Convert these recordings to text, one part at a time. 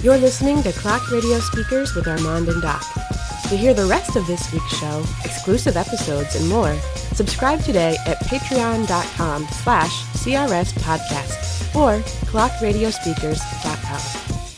You're listening to Clock Radio Speakers with Armond and Doc. To hear the rest of this week's show, exclusive episodes, and more, subscribe today at patreon.com slash CRS podcast or clockradiospeakers.com.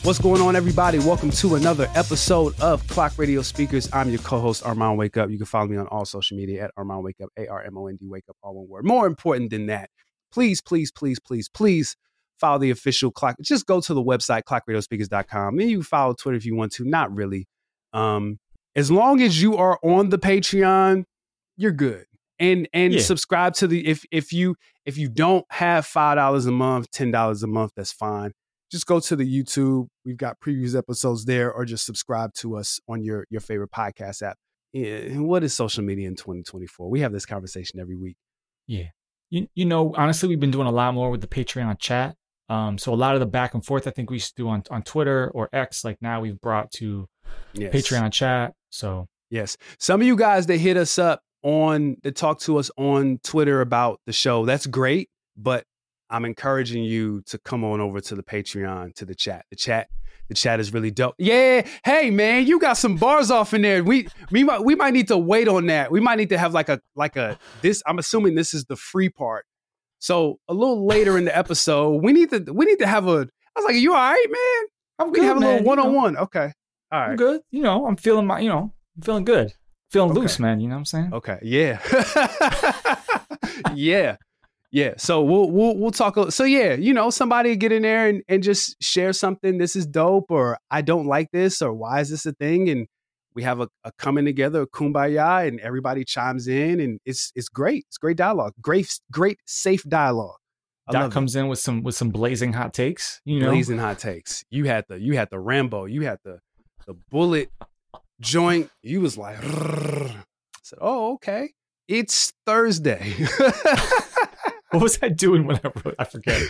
What's going on, everybody? Welcome to another episode of Clock Radio Speakers. I'm your co-host, Armond Wake Up. You can follow me on all social media at Armond Wake Up, A-R-M-O-N-D Wake Up, all one word. More important than that, please, please, please, please, please follow the official Clock. Just go to the website, clockradiospeakers.com. And you can follow Twitter if you want to. Not really. Um, as long as you are on the Patreon, you're good. And and Yeah. subscribe to the if if you if you don't have five dollars a month, ten dollars a month, that's fine. Just go to the YouTube. We've got previous episodes there, or just subscribe to us on your your favorite podcast app. Yeah, and what is social media in 2024? We have this conversation every week. Yeah. You, you know, honestly, we've been doing a lot more with the Patreon chat. Um, so a lot of the back and forth I think we used to do on, on Twitter or X, like now we've brought to Yes. Patreon chat. So Yes. Some of you guys that hit us up on that talk to us on Twitter about the show, that's great. But I'm encouraging you to come on over to the Patreon, to the chat. The chat, the chat is really dope. Yeah. Hey man, you got some bars off in there. We we might we might need to wait on that. We might need to have like a like a this. I'm assuming this is the free part. So a little later in the episode, we need to we need to have a I was like, you all right, man? I'm We can have a little one on one." Okay. all right. I'm good. You know, I'm feeling my, you know, I'm feeling good. Feeling Okay. loose, man. You know what I'm saying? Okay. Yeah. yeah. Yeah. So we'll we'll we'll talk. a- So yeah, you know, somebody get in there and, and just share something. This is dope, or I don't like this, or why is this a thing? And we have a, a coming together, a kumbaya, and everybody chimes in, and it's it's great. It's great dialogue. Great, great, safe dialogue. I Doc comes in with some with some blazing hot takes. You know, blazing hot takes. You had the you had the Rambo. You had the the bullet joint. You was like, I said, oh okay. It's Thursday. what was I doing when I wrote? I forget.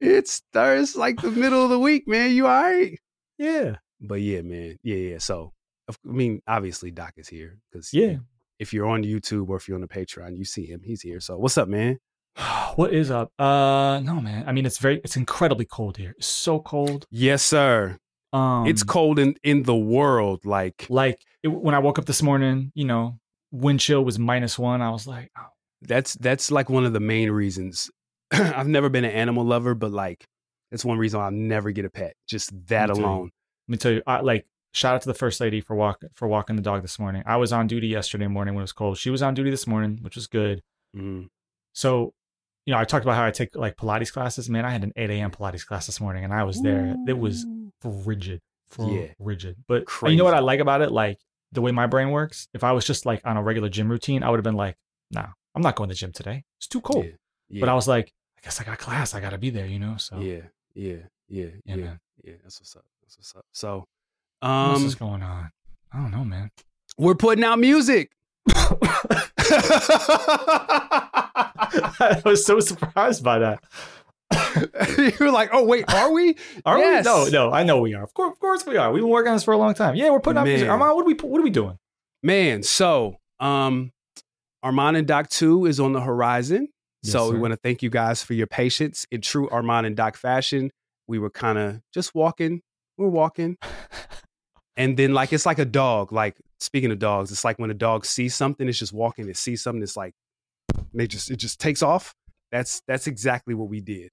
It's Thursday, like the middle of the week, man. You all right? yeah. But yeah, man. Yeah, yeah. So, I mean, obviously, Doc is here because Yeah. if you're on YouTube or if you're on the Patreon, you see him. He's here. So, what's up, man? what is up? Uh, no, man. I mean, it's very, it's incredibly cold here. It's so cold. Yes, sir. Um, it's cold in in the world. Like like it, when I woke up this morning, you know, wind chill was minus one. I was like, oh, that's that's like one of the main reasons. I've never been an animal lover, but like that's one reason I'll never get a pet. Just that alone. let me tell you, I, like shout out to the first lady for walk for walking the dog this morning. I was on duty yesterday morning when it was cold. She was on duty this morning, which was good. Mhm. So, you know, I talked about how I take like Pilates classes. Man, I had an 8 a.m. Pilates class this morning, and I was there. It was frigid, Yeah. frigid. But you know what I like about it? Like the way my brain works. If I was just like on a regular gym routine, I would have been like, nah, I'm not going to the gym today. It's too cold. Yeah. Yeah. But I was like, I guess I got class. I got to be there, you know? So, yeah, yeah, yeah, yeah, Yeah, man. yeah. That's what's up. That's what's up. So, what um, is going on? I don't know, man. we're putting out music. I was so surprised by that. You're like, oh wait, are we? Are Yes. we? No, no, I know we are. Of course, of course we are. We've been working on this for a long time. Yeah, we're putting out music. Man. Armond, what are we what are we doing? Man, so um Armond and Doc 2 is on the horizon. Yes, so we want to thank you guys for your patience. In true Armond and Doc fashion, we were kind of just walking. We're walking. And then like it's like a dog. Like speaking of dogs, it's like when a dog sees something, it's just walking, it sees something, it's like they just it just takes off. That's that's exactly what we did.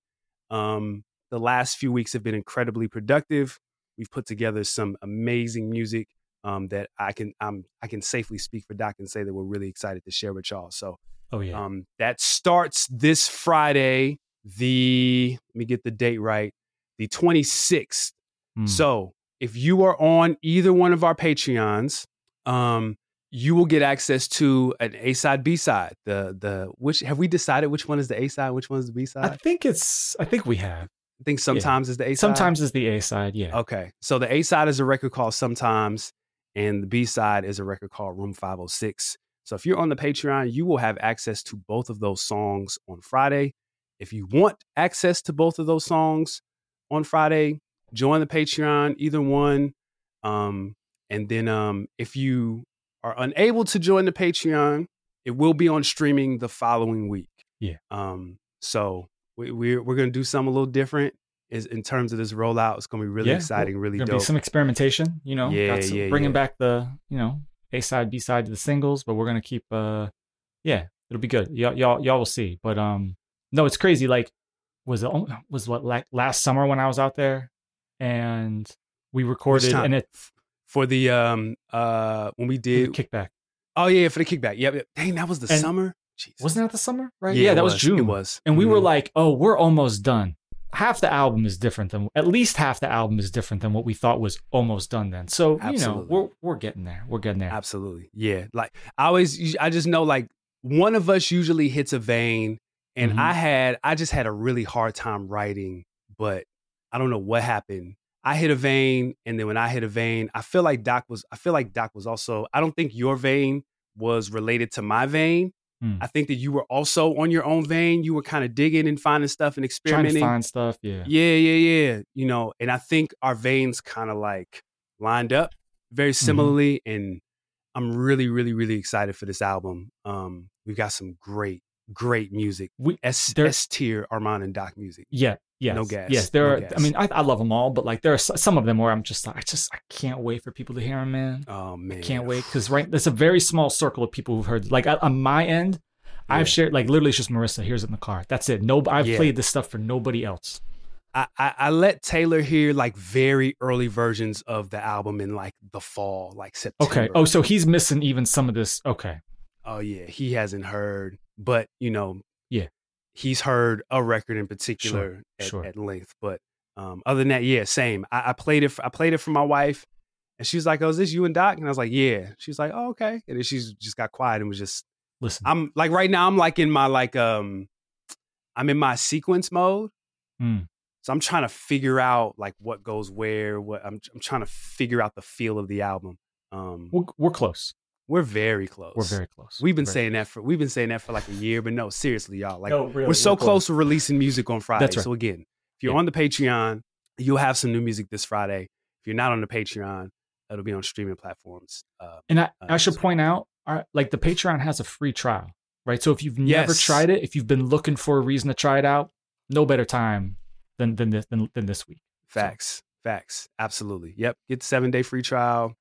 Um the last few weeks have been incredibly productive. We've put together some amazing music um, that I can I'm, I can safely speak for Doc and say that we're really excited to share with y'all. So Oh yeah. um, that starts this Friday, the let me get the date right, the 26th. Hmm. So if you are on either one of our Patreons, um, you will get access to an A side, B side. The the which have we decided which one is the A side, which one is the B side? I think it's I think we have. I think sometimes it's the A side. Sometimes it's the A side, yeah. Okay. So the A side is a record called Sometimes, and the B side is a record called Room 506. So if you're on the Patreon, you will have access to both of those songs on Friday. If you want access to both of those songs on Friday, join the Patreon, either one. Um, and then um, if you are unable to join the Patreon, it will be on streaming the following week. Yeah. Um, so we, we're we're gonna do something a little different. is in terms of this rollout. It's gonna be really Yeah, exciting, really Gonna dope. be some experimentation, you know. Yeah, got some- yeah, bringing yeah. back the you know A side, B side to the singles, but we're gonna keep. uh Yeah, it'll be good. Y'all, y'all, y'all will see. But um, no, it's crazy. Like, was it was what like last summer when I was out there, and we recorded and it for the um uh when we did kickback. oh yeah for the kickback. Yep, yep. Dang, that was the And- summer. Jesus. Wasn't that the summer? Right? Yeah, Yeah, that was, was. June. It was. And we were Mhm. like, oh, we're almost done. Half the album is different than at least half the album is different than what we thought was almost done then. So, you know, we're we're getting there. We're getting there. Absolutely. Yeah. Like I always I just know like one of us usually hits a vein and Mhm. I had I just had a really hard time writing, but I don't know what happened. I hit a vein and then when I hit a vein, I feel like Doc was I feel like Doc was also I don't think your vein was related to my vein. Hmm. I think that you were also on your own vein. You were kind of digging and finding stuff and Trying to experimenting. find stuff. Yeah. Yeah, yeah, yeah. You know, and I think our veins kind of like lined up very Mm-hmm. similarly. And I'm really, really, really excited for this album. Um, we've got some great, great music. We S S tier Armond and Doc music. yeah. Yes. No gas, Yes, there no are. gas. I mean, I, I love them all, but like there are some of them where I'm just like, I just I can't wait for people to hear them, man. Oh man, Can't wait because right, there's a very small circle of people who've heard. Like on my end, Yeah. I've shared like literally it's just Marissa. Here's it in the car. That's it. No, I've Yeah. played this stuff for nobody else. I, I I let Taylor hear like very early versions of the album in like the fall, like September. Okay. Oh, so he's missing even some of this. Okay. oh yeah, he hasn't heard, but you know. He's heard a record in particular at, sure. at length. But um, other than that, yeah, same. I, I played it. For, I played it for my wife, and she was like, "Oh, is this you and Doc?" And I was like, "Yeah." She was like, "Oh, okay." And then she's just got quiet and was just. Listen. I'm like right now. I'm like in my like um, I'm in my sequence mode. Mm. So I'm trying to figure out like what goes where. What I'm I'm trying to figure out the feel of the album. Um, We're, we're close. We're very close. We're very close. We've been Very- saying that for we've been saying that for like a year, but no, seriously, y'all. Like No, really, we're so we're close to releasing music on Friday. That's right. So again, if you're Yeah. on the Patreon, you'll have some new music this Friday. If you're not on the Patreon, it'll be on streaming platforms. Uh, And I, Uh, I should so- point out, our, like the Patreon has a free trial, right? So if you've never Yes. tried it, if you've been looking for a reason to try it out, no better time than than this than, than this week. facts, facts, absolutely. Yep, get the seven day free trial.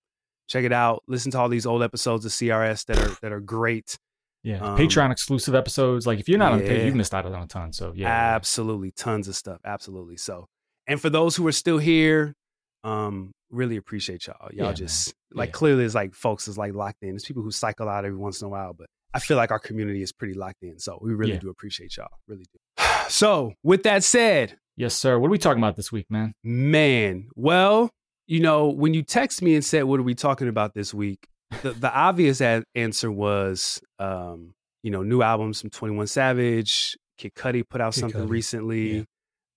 Check it out. Listen to all these old episodes of CRS that are that are great. Yeah, Um, Patreon exclusive episodes. Like if you're not on the page, yeah. you've missed out on a ton. So yeah, Absolutely, tons of stuff. Absolutely. So, and for those who are still here, um, really appreciate y'all. Y'all Yeah, just man. like Yeah. clearly it's like folks is like locked in. There's people who cycle out every once in a while, but I feel like our community is pretty locked in. So we really Yeah. do appreciate y'all. Really do. So with that said, yes, sir. What are we talking about this week, man? man, well, you know, when you text me and said, "What are we talking about this week?" the the obvious a- answer was, um, you know, new albums from Twenty One Savage. Kid Cudi put out Kid something Cudi, recently. yeah.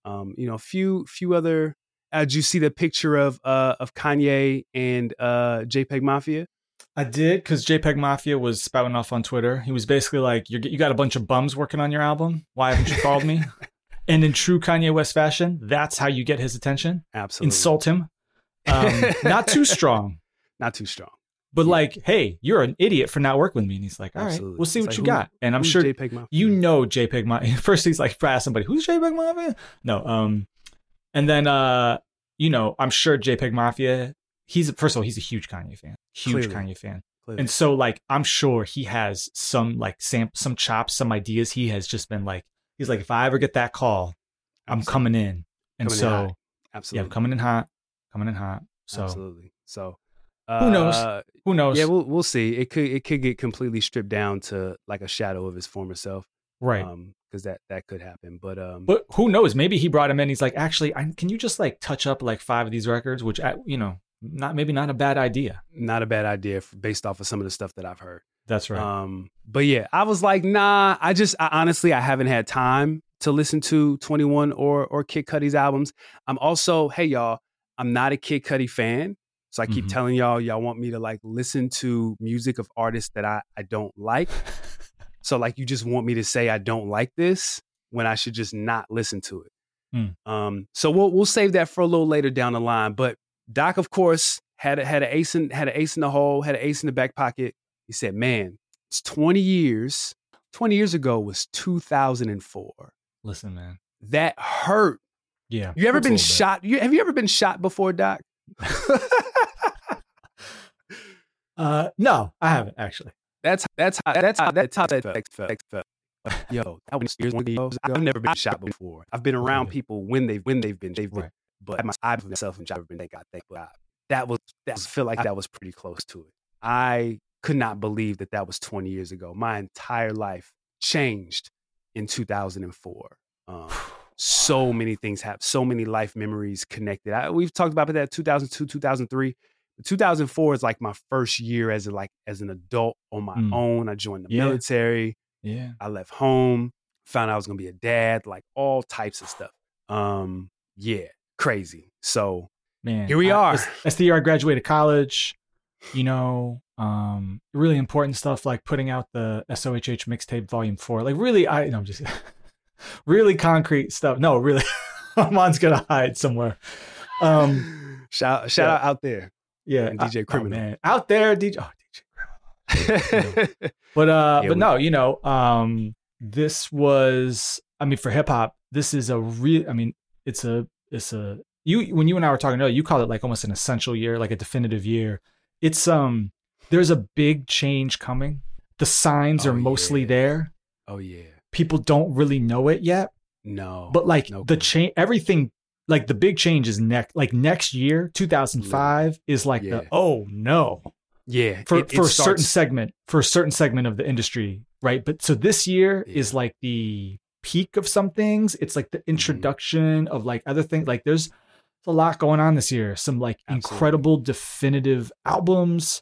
Um, you know, a few few other. Uh, did you see the picture of uh of Kanye and uh JPEG Mafia? I did because JPEG Mafia was spouting off on Twitter. He was basically like, "You got a bunch of bums working on your album. Why haven't you called me?" and in true Kanye West fashion, that's how you get his attention. Absolutely, Insult him. Um, not too strong. not too strong. But Yeah. like, hey, you're an idiot for not working with me. And he's like, all right, Absolutely. we'll see It's what like, you who- got. And I'm sure JPEG Mafia. you know JPEG Mafia. First, he's like, ask somebody, who's JPEG Mafia? No, um, and then uh, you know, I'm sure JPEG Mafia. He's first of all, he's a huge Kanye fan, huge Clearly. Kanye fan, Clearly. and so like, I'm sure he has some like sam some chops, some ideas. He has just been like, he's like, if I ever get that call, I'm Absolutely. coming in, and Coming in so yeah, Absolutely, I'm coming in hot, coming in hot. So absolutely. So. Who knows? uh, who knows? Yeah, we'll we'll see. It could it could get completely stripped down to like a shadow of his former self. right. Um, because that that could happen. But um, But who knows? Maybe he brought him in. He's like, actually, I, can you just like touch up like five of these records? Which I, you know, not maybe not a bad idea. not a bad idea based off of some of the stuff that I've heard. That's right. Um, but yeah, I was like, nah. I just I, honestly I haven't had time to listen to Twenty One or or Kid Cudi's albums. I'm also hey y'all, I'm not a Kid Cudi fan. So I keep Mhm. telling y'all, y'all want me to like listen to music of artists that I, I don't like. So like you just want me to say I don't like this when I should just not listen to it. Hmm. Um, so we'll we'll save that for a little later down the line. But Doc, of course, had a, had an ace in had an ace in the hole, had an ace in the back pocket. He said, "Man, it's twenty years. Twenty years ago was two thousand and four. Listen, man. That hurt. Yeah. You ever been shot? You have you ever been shot before, Doc? Uh, no, I haven't actually. That's that's how that's how that's how that felt. felt-. Yo, that was years ago. I've never been shot before. I've been around Yeah. people when they've when they've been they've been, Right. but I myself and I've been thank God, thank God. That was that was, feel like that was pretty close to it. I could not believe that that was 20 years ago. My entire life changed in 2004. Um, so many things happened. So many life memories connected. I, we've talked about that 2002, 2003. 2004 is like my first year as a, like as an adult on my Mm. own. I joined the Yeah. military. Yeah. I left home, found out I was gonna be a dad, like all types of stuff. Um, yeah, crazy. So Man. Here we I- are. That's, that's the year I graduated college. You know, um, really important stuff like putting out the SOHH mixtape volume four. Like really, I no, I'm just really concrete stuff. No, really, Armand's gonna hide somewhere. Um, shout shout yeah. out out there. yeah, And DJ oh, Criminal. man. out there, DJ. Oh, DJ But uh Yeah, but no, you know, um this was I mean for hip hop, this is a real I mean, it's a it's a you when you and I were talking earlier, you call it like almost an essential year, like a definitive year. It's um there's a big change coming. The signs Oh, are mostly yeah. there. oh yeah. People don't really know it yet, No. but like no the change everything like the big change is next like next year 2005 is like Yeah. the oh no yeah, for it- it for a certain segment for a certain segment of the industry, right? But so this year Yeah. is like the peak of some things. It's like the introduction of like other things. Like there's, there's a lot going on this year. Some like Absolutely. incredible definitive albums,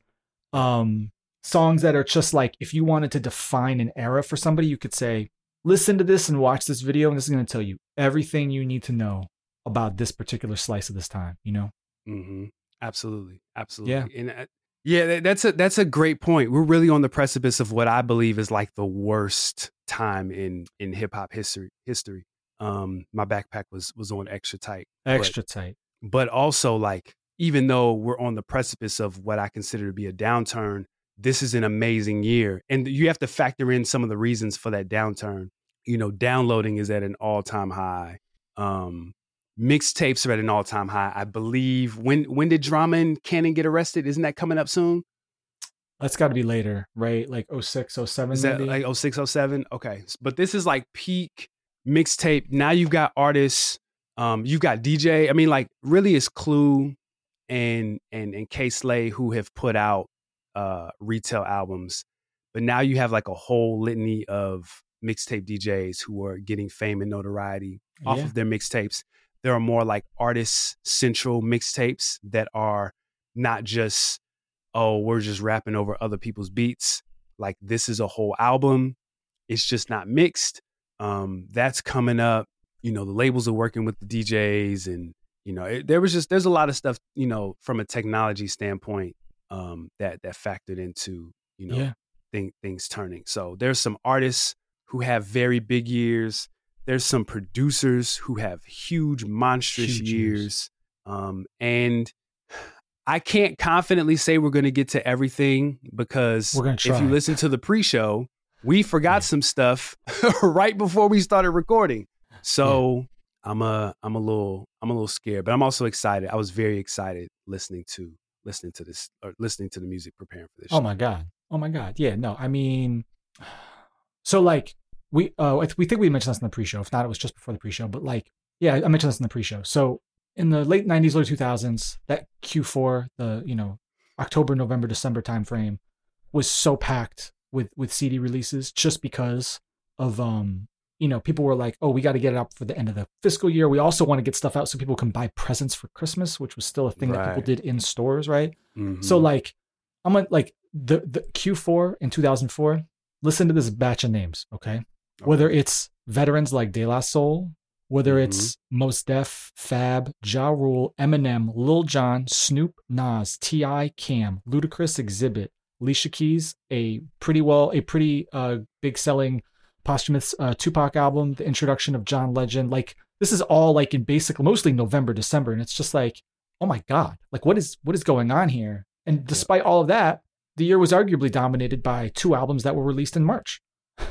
um, songs that are just like if you wanted to define an era for somebody, you could say, listen to this and watch this video, and this is going to tell you everything you need to know about this particular slice of this time. You know? hmm Absolutely, absolutely. And uh, yeah, that's a that's a great point. We're really on the precipice of what I believe is like the worst time in in hip hop history. History. Um, my backpack was was on extra tight, but- Extra tight. but also like even though we're on the precipice of what I consider to be a downturn, this is an amazing year, and you have to factor in some of the reasons for that downturn. You know, downloading is at an all time high. Um, mixtapes are at an all time high. I believe. When when did Drama and Cannon get arrested? Isn't that coming up soon? That's got to be later, right? Like 06, 07 Is that maybe? like 06, 07? Okay. But this is like peak mixtape. Now you've got artists, um, you've got DJ. I mean, like really it's Clue and and and Kay Slay who have put out uh retail albums. But now you have like a whole litany of mixtape DJs who are getting fame and notoriety off Yeah. of their mixtapes. There are more like artist central mixtapes that are not just, oh, we're just rapping over other people's beats. Like this is a whole album. It's just not mixed. Um, that's coming up. You know, the labels are working with the DJs, and you know, it, there was just there's a lot of stuff. You know, from a technology standpoint, um, that that factored into you know yeah. thing, things turning. So there's some artists who have very big years. There's some producers who have huge, monstrous Huge years. years. Um, and I can't confidently say we're going to get to everything because if you listen to the pre-show, we forgot Yeah. some stuff right before we started recording. So I'm a I'm a little I'm a little scared, but I'm also excited. I was very excited listening to listening to this or listening to the music preparing for this. Oh show. my god. Oh my god. Yeah. No. I mean, so like we uh we think we mentioned this in the pre-show. If not, it was just before the pre-show. But like, yeah, I mentioned this in the pre-show. So in the late '90s, early 2000s, that Q4, the you know October, November, December timeframe, was so packed with with CD releases just because of um you know people were like, oh, we got to get it up for the end of the fiscal year. We also want to get stuff out so people can buy presents for Christmas, which was still a thing that people did in stores, right? Mhm. So like I'm gonna like the the Q4 in 2004. Listen to this batch of names, okay? Whether it's veterans like De La Soul, whether it's Mos Def, Fab, Ja Rule, Eminem, Lil Jon, Snoop, Nas, T.I., Cam, Ludacris, Xzibit, Alicia Keys, a pretty well a pretty uh big selling posthumous uh, Tupac album, the introduction of John Legend, like this is all like in basic mostly November, December, and it's just like, oh my god, like what is what is going on here? And despite all of that, the year was arguably dominated by two albums that were released in March.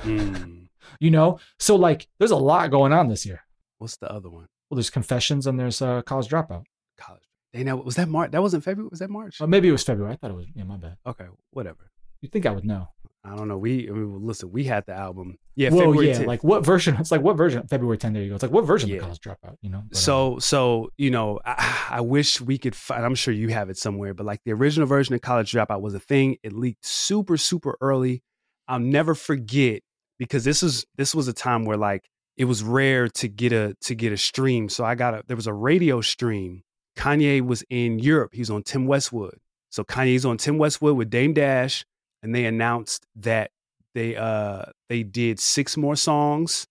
Mm. You know, so like there's a lot going on this year. What's the other one? Well, there's Confessions and there's uh, College Dropout. College. They know was that March? That wasn't February. Was that March? Or maybe it was February. I thought it was. Yeah, my bad. Okay, whatever. You think I would know? I don't know. We I mean, listen. We had the album. Yeah, Well, February yeah. 10th. Like what version? It's like what version? February 10th. There you go. It's like what version Yeah. of College Dropout? You know. But, So, so you know, I, I wish we could find. I'm sure you have it somewhere, but like the original version of College Dropout was a thing. It leaked super, super early. I'll never forget because this was this was a time where like it was rare to get a to get a stream. So I got a there was a radio stream. Kanye was in Europe. He's on Tim Westwood. So Kanye's on Tim Westwood with Dame Dash, and they announced that they uh they did six more songs.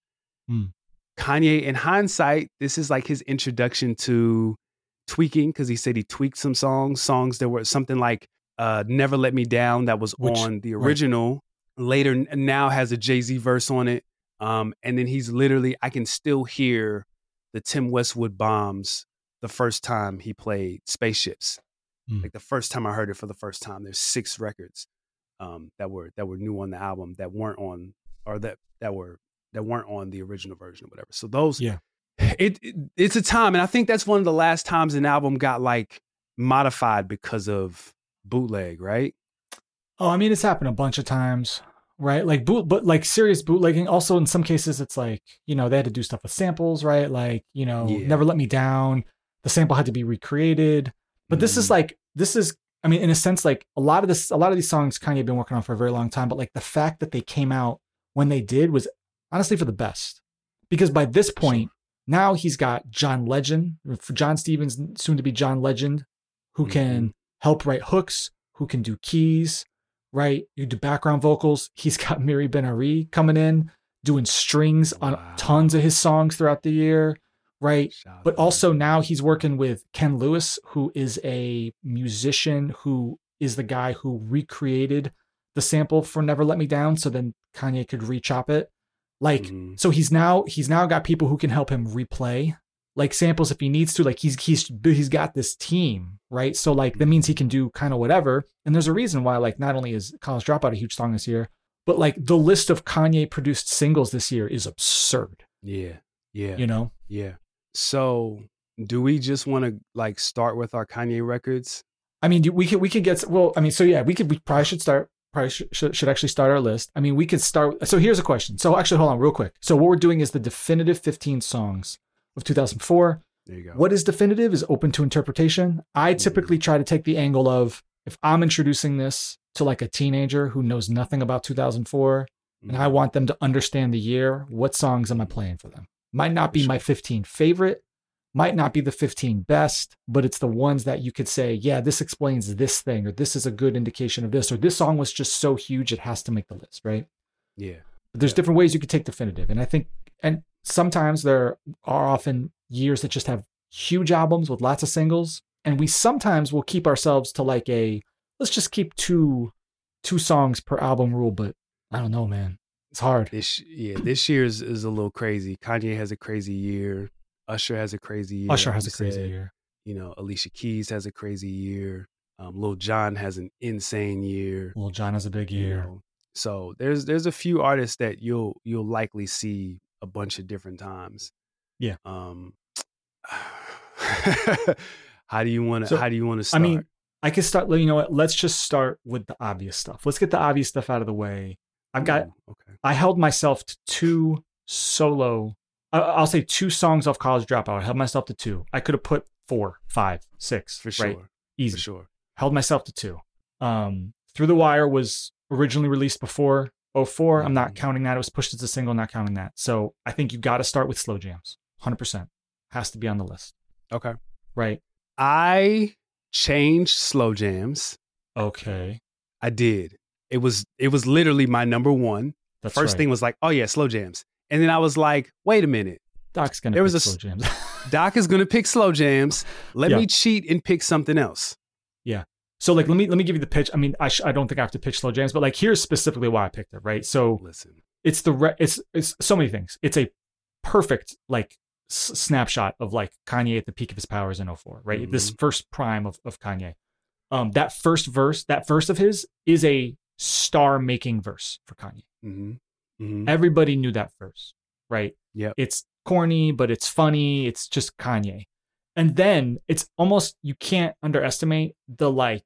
Hmm. Kanye, in hindsight, this is like his introduction to tweaking because he said he tweaked some songs, songs that were something like uh, "Never Let Me Down" that was Which- on the right. original. Later, now has a Jay Z verse on it, um, and then he's literally I can still hear the Tim Westwood bombs the first time he played Spaceships. Hmm. Like the first time I heard it for the first time. There's six records um, that were that were new on the album that weren't on or that that were that weren't on the original version or whatever. So those Yeah. it, it it's a time and I think that's one of the last times an album got like modified because of bootleg, right? Oh, I mean, it's happened a bunch of times, right? Like boot, but like serious bootlegging. Also, in some cases, it's like you know they had to do stuff with samples, right? Like you know, Yeah. never let me down. The sample had to be recreated. But this is Mhm. like this is. I mean, in a sense, like a lot of this, a lot of these songs Kanye had been working on for a very long time. But like the fact that they came out when they did was honestly for the best, because by this point now he's got John Legend, John Stephens, soon to be John Legend, who Mm-hmm. can help write hooks, who can do keys, right? You do background vocals. He's got Miri Ben Ari coming in, doing strings on tons of his songs throughout the year, right? Shout But also now he's working with Ken Lewis, who is a musician who is the guy who recreated the sample for Never Let Me Down. So then Kanye could re-chop it. Like, Mhm. so he's now he's now got people who can help him replay like samples if he needs to. Like he's he's he's got this team, right? So like that means he can do kind of whatever. And there's a reason why like not only is College Dropout a huge song this year, but like the list of Kanye produced singles this year is absurd. yeah, yeah, You know? yeah. So, do we just want to like start with our Kanye records? I mean, we could we could get well. I mean, so yeah, we could we probably should start. Probably should, should, should actually start our list. I mean, we could start. So here's a question. So actually, hold on, real quick. So what we're doing is the definitive 15 songs of 2004. There you go. What is definitive is open to interpretation. I mm-hmm. typically try to take the angle of if I'm introducing this to like a teenager who knows nothing about 2004 and I mm-hmm. want them to understand the year, what songs am I playing for them? Might not be my 15 favorite, might not be the 15 best, but it's the ones that you could say, yeah, this explains this thing, or this is a good indication of this, or this song was just so huge it has to make the list, right? yeah, But there's Yeah. different ways you could take definitive. And I think, and sometimes there are often years that just have huge albums with lots of singles. And we sometimes will keep ourselves to like a, let's just keep two, two songs per album rule. But I don't know, man. It's hard. this yeah, this year is, is a little crazy. Kanye has a crazy year. Usher has a crazy year. Usher like has a you crazy said. year. You know, Alicia Keys has a crazy year. Um, Lil Jon has an insane year. Lil Jon has a big you year. know. So there's there's a few artists that you'll you'll likely see a bunch of different times. Yeah. Um how do you want to So, how do you want to I start? mean, I can start, you know what? Let's just start with the obvious stuff. Let's get the obvious stuff out of the way. I've got, Ooh, okay. I held myself to two solo, I- I'll say two songs off College Dropout. I held myself to two. I could have put four, five, six, For sure. right? Easy. For sure. Held myself to two. Um, Through the Wire was originally released before 04. I'm not Mhm. counting that. It was pushed as a single, not counting that. So I think you got to start with Slow Jams. 100%. Has to be on the list, Okay. right? I changed slow jams. Okay. I did. It was it was literally my number one. That's First right. thing was like, oh yeah, slow jams. And then I was like, wait a minute. Doc's to there was pick a Slow Jams. Doc is gonna pick slow jams. Let Yeah. me cheat and pick something else. Yeah. So like let me let me give you the pitch. I mean, I sh- I don't think I have to pitch slow jams, but like here's specifically why I picked it, right? So Listen. it's the re- it's it's so many things. It's a perfect like s- snapshot of like Kanye at the peak of his powers in 04, right? This first prime of of Kanye. Um that first verse, that verse of his is a star making verse for Kanye. hmm hmm Everybody knew that verse. right? Yeah. It's corny, but it's funny. It's just Kanye. And then it's almost you can't underestimate the like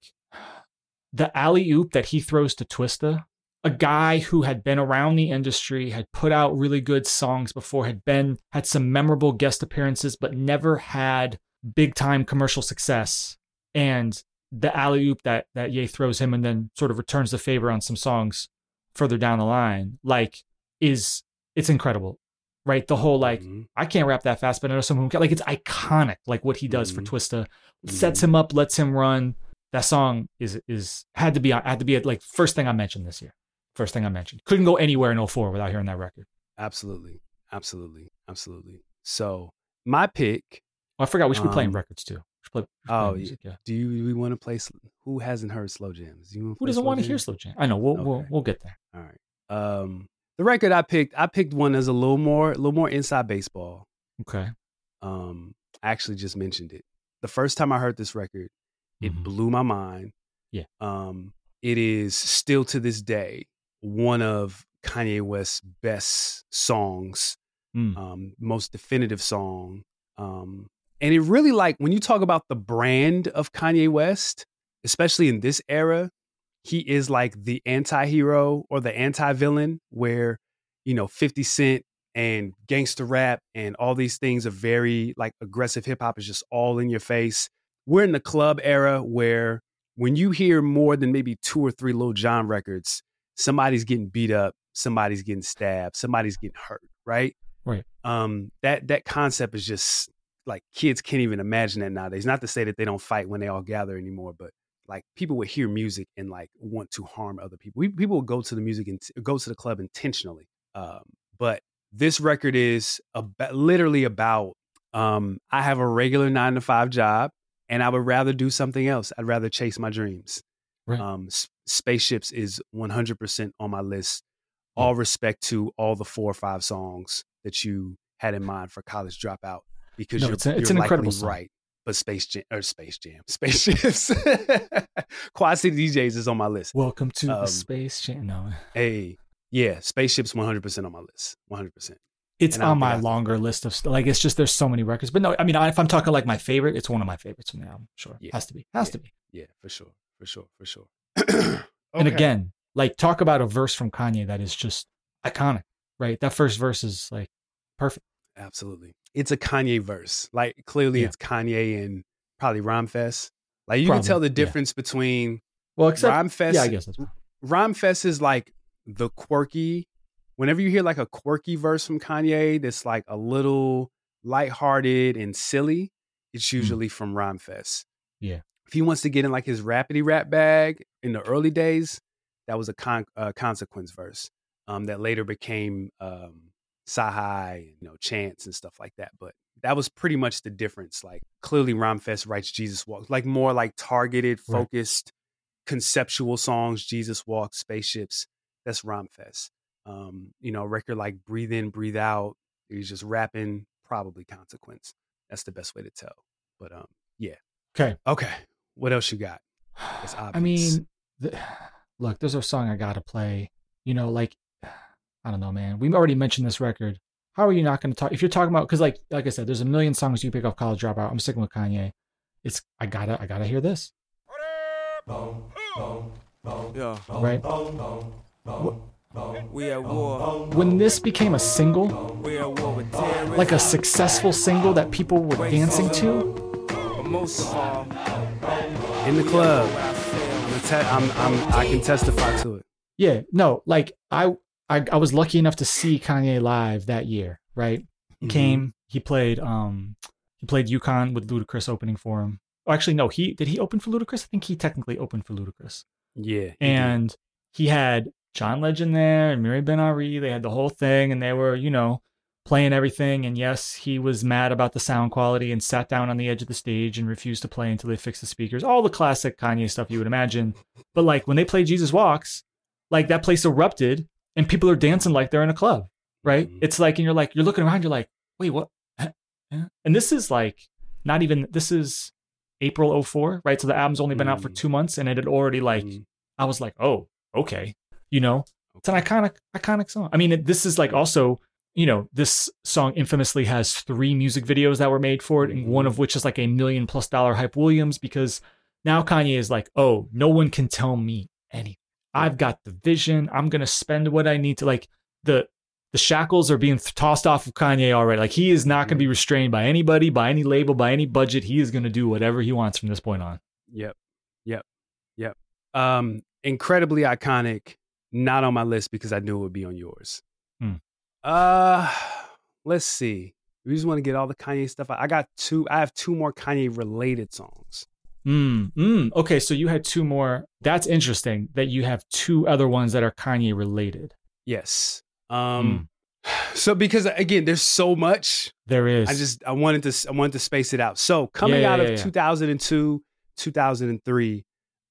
the alley oop that he throws to Twista. A guy who had been around the industry, had put out really good songs before, had been had some memorable guest appearances, but never had big time commercial success. And the alley oop that that Ye throws him and then sort of returns the favor on some songs further down the line, like is it's incredible. Right? The whole like Mhm. I can't rap that fast, but I know someone who can. Like it's iconic, like what he does for Mhm. Twista. Sets him up, lets him run. That song is is had to be had to be like first thing I mentioned this year. First thing I mentioned. Couldn't go anywhere in 04 without hearing that record. Absolutely. Absolutely. Absolutely. So my pick. Oh, I forgot we should be playing Um, records too. Play, Oh, music, yeah. Do you do we want to play? Who hasn't heard slow jams? Do Who doesn't want to hear slow jam? I know. We'll we'll we'll get there. All right. Um, the record I picked, I picked one that's a little more, a little more inside baseball. Okay. Um, I actually just mentioned it. The first time I heard this record, it Mhm. blew my mind. Yeah. Um, it is still to this day one of Kanye West's best songs, Mm. um, most definitive song. Um, and it really like when you talk about the brand of Kanye West, especially in this era, he is like the anti-hero or the anti-villain where, you know, 50 Cent and gangster rap and all these things are very like aggressive hip hop is just all in your face. We're in the club era where when you hear more than maybe two or three Lil Jon records, somebody's getting beat up, somebody's getting stabbed, somebody's getting hurt, right? Right. Um, that that concept is just like kids can't even imagine that nowadays. Not to say that they don't fight when they all gather anymore, but like people would hear music and like want to harm other people. We, people would go to the music and go to the club intentionally. Um, but this record is about, literally about um, I have a regular nine to five job and I would rather do something else. I'd rather chase my dreams. Right. Um, S- Spaceships is 100% on my list. All respect to all the four or five songs that you had in mind for College Dropout because No, you're, it's a- it's you're an incredible song. right. But Space Jam or Space Jam, Spaceships, Quad City DJs is on my list. Welcome to the Um, space jam. No, Hey, yeah, Spaceships 100% on my list. 100%. it's and on my longer list of like. It's just there's so many records, but no, I mean, if I'm talking like my favorite, it's one of my favorites from the album. Sure, Yeah. has to be, has Yeah. to be. Yeah, for sure. For sure. For sure. And again, like talk about a verse from Kanye that is just iconic, right? That first verse is like perfect. Absolutely. It's a Kanye verse. Like clearly Yeah. it's Kanye and probably Rhymefest. Like you can tell the yeah. difference between Well, except Rhymefest. yeah, I guess that's Rhymefest is like the quirky. Whenever you hear like a quirky verse from Kanye that's like a little lighthearted and silly, it's usually from Rhymefest. Yeah. If he wants to get in like his rapidy rap bag in the early days, that was a con- uh, consequence verse um, that later became um, CyHi, you know, Chance and stuff like that. But that was pretty much the difference. Like clearly, Rhymefest writes Jesus Walks, like more like targeted, Right. focused, conceptual songs. Jesus Walks, Spaceships. That's Rhymefest. Um, you know, a record like Breathe In, Breathe Out. He's just rapping, probably consequence. That's the best way to tell. But um, yeah. okay. Okay. What else you got? It's I mean, the, look, there's a song I gotta play. You know, like I don't know, man. We already mentioned this record. How are you not going to talk if you're talking about? Because like, like I said, there's a million songs you pick off College Dropout. I'm sticking with Kanye. It's I gotta, I gotta hear this, Yeah, right? we at war. When this became a single, We at war with like a successful single that people were dancing to, most in the club, I fail. I'm, te- I'm, I'm, I can testify to it. yeah, no, like I, I, I was lucky enough to see Kanye live that year, right? He Mhm. came. He played. Um, he played UConn with Ludacris opening for him. Oh, actually, no. He did he open for Ludacris? I think he technically opened for Ludacris. Yeah. he did. And he had John Legend there and Miri Ben Ari. They had the whole thing, and they were, you know, playing everything. And yes, he was mad about the sound quality and sat down on the edge of the stage and refused to play until they fixed the speakers. All the classic Kanye stuff you would imagine. But like when they played Jesus Walks, like that place erupted and people are dancing like they're in a club, right? Mhm. It's like, and you're like, you're looking around, you're like, wait, what? And this is like not even, this is April 04, right? So the album's only been out for Mm. two months and it had already like, Mhm. I was like, oh, okay, you know, it's an iconic, iconic song. I mean, it, this is like also you know, this song infamously has three music videos that were made for it, and one of which is like a million plus dollar hype Williams because now Kanye is like, oh, no one can tell me anything. I've got the vision. I'm gonna spend what I need to like the the shackles are being tossed off of Kanye already. Like he is not gonna be restrained by anybody, by any label, by any budget. He is gonna do whatever he wants from this point on. Yep. Yep. Yep. Um, incredibly iconic. Not on my list because I knew it would be on yours. Hmm. Uh, let's see. We just want to get all the Kanye stuff. I got two. I have two more Kanye related songs. Mm, mm. Okay, so you had two more. That's interesting that you have two other ones that are Kanye related. Yes. Um. So because again, there's so much. There is. I just I wanted to I wanted to space it out. So coming Yeah, yeah, out of yeah, yeah. 2002, 2003,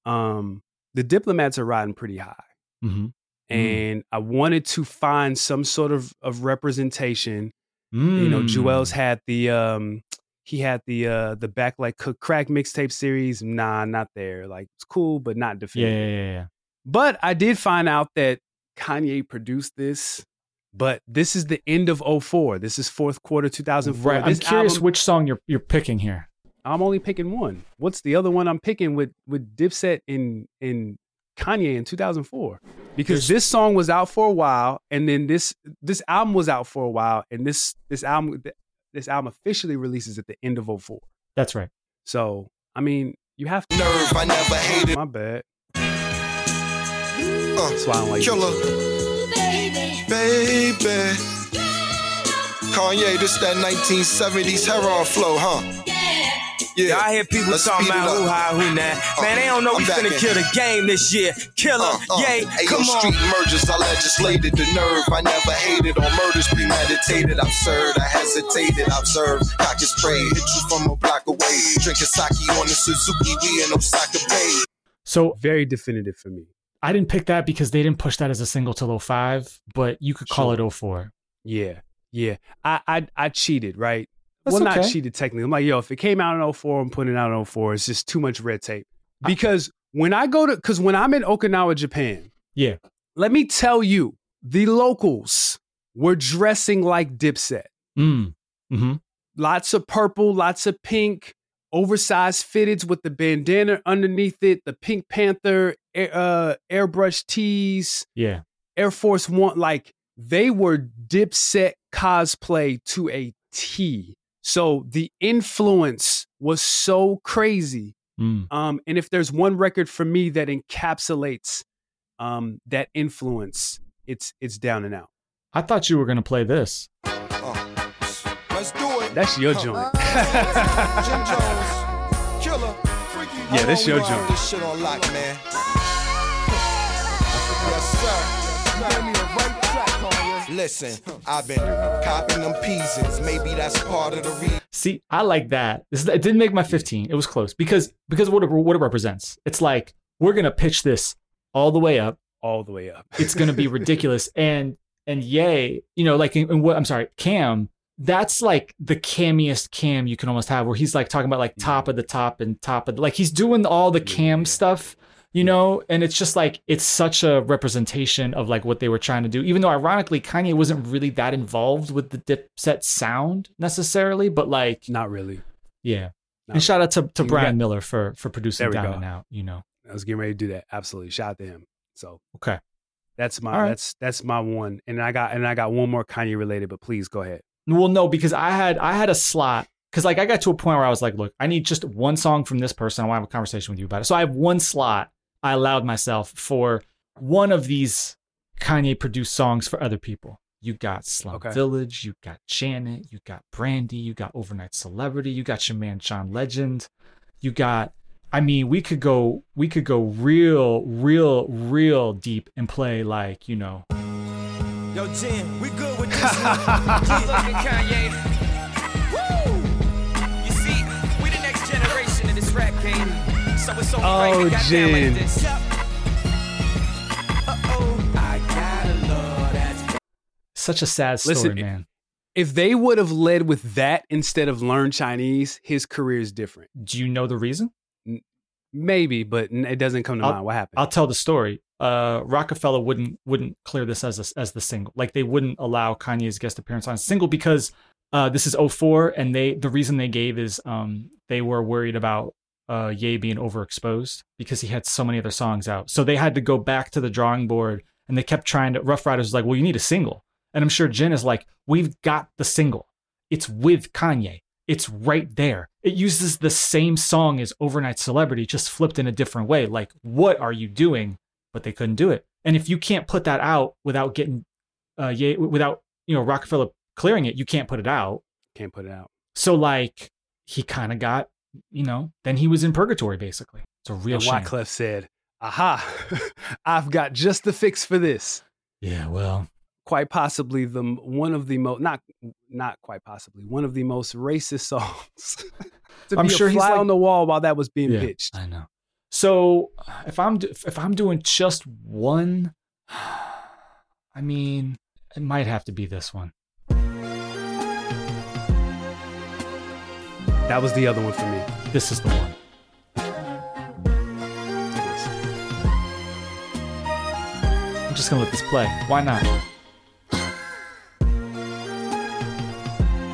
um, the diplomats are riding pretty high. Mm-hmm. and I wanted to find some sort of of representation. You Mm. know, Juelz had the um he had the uh the back like cook crack mixtape series. Nah, not there. Like it's cool, but not definitive. yeah, yeah, yeah. But I did find out that Kanye produced this. But this is the end of 04. This is fourth quarter 2004. Right. I'm This curious album- which song you're you're picking here. I'm only picking one. What's the other one I'm picking with with Dipset and and Kanye in 2004? Because There's- this song was out for a while, and then this this album was out for a while, and this this album this album officially releases at the end of 04. That's right. So I mean, you have to. Nerve, I never hated. My bad. Uh, That's why I don't like killer, baby. Baby. Kanye, this that 1970s heroin flow, huh? Yeah. I hear people Let's talking about up. who high, who nah. Man, they don't know we I'm back finna in. kill the game this year. Killer, Uh, uh, yay, Ayo, come on. street mergers, I legislated the nerve. I never hated on murders, premeditated, absurd. I hesitated, observed, cock and spray, hit you from a block away. Drinking sake on the Suzuki, we in Osaka Bay. So Very definitive for me. I didn't pick that because they didn't push that as a single till 05, but you could call Sure. it 04. Yeah, yeah. I I, I cheated, right? That's well, not okay. cheated technically. I'm like, yo, if it came out in 04, I'm putting it out in 04. It's just too much red tape. Because when I go to, because when I'm in Okinawa, Japan, Yeah. let me tell you, the locals were dressing like Dipset. Mm. hmm Lots of purple, lots of pink, oversized fitteds with the bandana underneath it, the Pink Panther air- uh, airbrush tees, Yeah. Air Force One. Like they were Dipset cosplay to a T. So the influence was so crazy. Mm. Um, and if there's one record for me that encapsulates um, that influence, it's it's down and out. I thought you were going to play this. Uh, let's do it. That's your joint. Jim Jones, killer. Yeah, How this long your joint. This shit on lock, man. Yes, sir. Listen, I've been copping them peasants. Maybe that's part of the reason. See, I like that. This, it didn't make my 15. It was close because because of what it, what it represents. It's like we're going to pitch this all the way up. All the way up. It's going to be ridiculous. And and yay, you know, like in, in what I'm sorry, Cam. That's like the camiest Cam you can almost have, where he's like talking about like mm-hmm. top of the top and top of the, like he's doing all the Cam stuff, you know, and it's just like it's such a representation of like what they were trying to do. Even though ironically, Kanye wasn't really that involved with the Dipset sound necessarily, but like Not really. yeah. Not And shout out to, to Brian got- Miller for for producing Down go. and Out, you know. I was getting ready to do that. Absolutely. Shout out to him. So Okay. that's my right. that's that's my one. And I got and I got one more Kanye related, but please go ahead. Well, no, because I had I had a slot because like I got to a point where I was like, look, I need just one song from this person. I want to have a conversation with you about it. So I have one slot I allowed myself for one of these Kanye produced songs for other people. You got Slum Okay. Village, you got Janet, you got Brandy, you got Overnight Celebrity, you got your man John Legend, you got. I mean, we could go, we could go real, real, real deep and play like you know, Yo, Jim, we good with this one. Kanye. Woo! You see, we the next generation of this rap game. So it's only right Oh, we got down Jin. like this. Uh-oh. I got a love that's such a sad story, Listen, man. If they would have led with that instead of learn Chinese, his career is different. Do you know the reason? Maybe, but it doesn't come to I'll- mind. What happened? I'll tell the story. uh, Roc-A-Fella wouldn't wouldn't clear this as a, as the single. Like they wouldn't allow Kanye's guest appearance on a single because uh, this is 04 and they the reason they gave is um, they were worried about uh, Ye being overexposed because he had so many other songs out. So they had to go back to the drawing board and they kept trying to. Ruff Ryders was like, well, you need a single, and I'm sure Jin is like, we've got the single. It's with Kanye. It's right there. It uses the same song as Overnight Celebrity, just flipped in a different way. Like, what are you doing? But they couldn't do it. And if you can't put that out without getting, uh, Ye, without you know Roc-A-Fella clearing it, you can't put it out. Can't put it out. So like, he kind of got, you know, then he was in purgatory basically. It's a real and shame. Wyclef said, "Aha, I've got just the fix for this." Yeah, well, Quite possibly the one of the most not not quite possibly one of the most racist songs. to I'm be sure a he's like- on the wall while that was being Yeah. pitched. I know. So if I'm if I'm doing just one, I mean, it might have to be this one. That was the other one for me. This is the one. I'm just gonna let this play. Why not?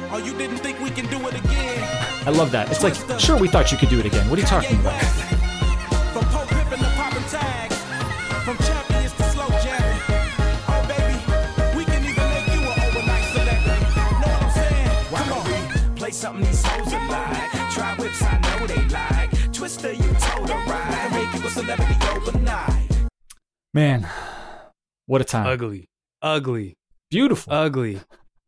Oh, you didn't think we can do it again? I love that. It's like, sure, we thought you could do it again. What are you talking about? Man, what a time. Ugly, ugly, Beautiful. ugly.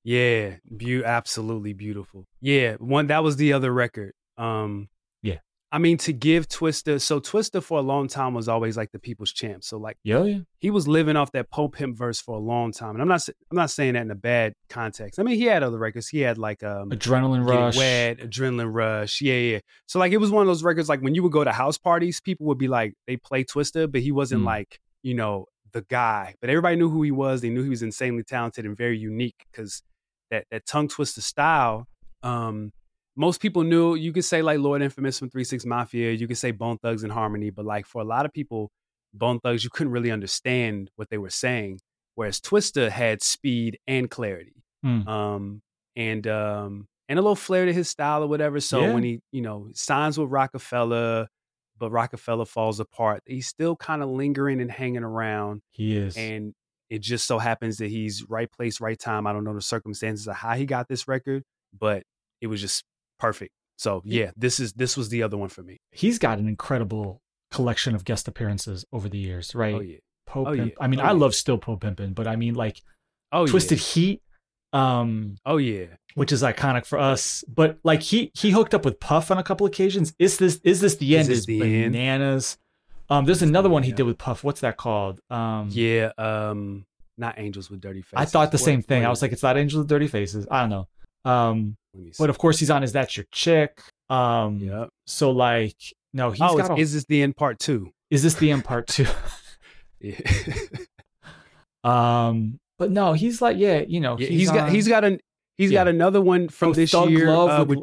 Yeah, beau- absolutely beautiful. Yeah, one that was the other record. Um, Yeah. I mean to give Twista. So Twista for a long time was always like the people's champ. So like yeah, yeah. he was living off that Po Pimp verse for a long time, and I'm not I'm not saying that in a bad context. I mean he had other records. He had like um Adrenaline rush. Wet, Adrenaline Rush. Yeah, yeah. So like it was one of those records like when you would go to house parties, people would be like they play Twista, but he wasn't Mm. like you know the guy. But everybody knew who he was. They knew he was insanely talented and very unique because that that tongue twister style. Um, most people knew. You could say like Lord Infamous from Three Six Mafia. You could say Bone Thugs and Harmony, but like for a lot of people, Bone Thugs you couldn't really understand what they were saying. Whereas Twista had speed and clarity Mm. um, and um, and a little flair to his style or whatever. So Yeah. when he, you know, signs with Roc-A-Fella, but Roc-A-Fella falls apart, he's still kind of lingering and hanging around. He is. And it just so happens that he's right place, right time. I don't know the circumstances of how he got this record, but it was just perfect. So yeah, this is this was the other one for me. He's got an incredible collection of guest appearances over the years, oh, right? Oh yeah. Pope Oh, yeah. I mean, Oh, I yeah. love still Po Pimpin', but I mean, like Oh Twisted yeah. Heat, um, Oh yeah. which is iconic for us. But like he he hooked up with Puff on a couple occasions. Is this is this the Is end? This Is the end? bananas. Um, there's Is the another one end, he did with Puff. What's that called? Um, Yeah. Um, not angels with dirty faces. I thought the What- same thing. what I was like, it's not Angels with Dirty Faces. I don't know. Um, Let me see. but of course he's on Is That Your Chick? Um, yeah. so like, no, he's oh, got. A, is this the end part two? is this the end part two? Yeah. um, but no, he's like, yeah, you know, Yeah, he's he's got on- he's got an he's Yeah. got another one from Oh, this Thug year. Love uh, with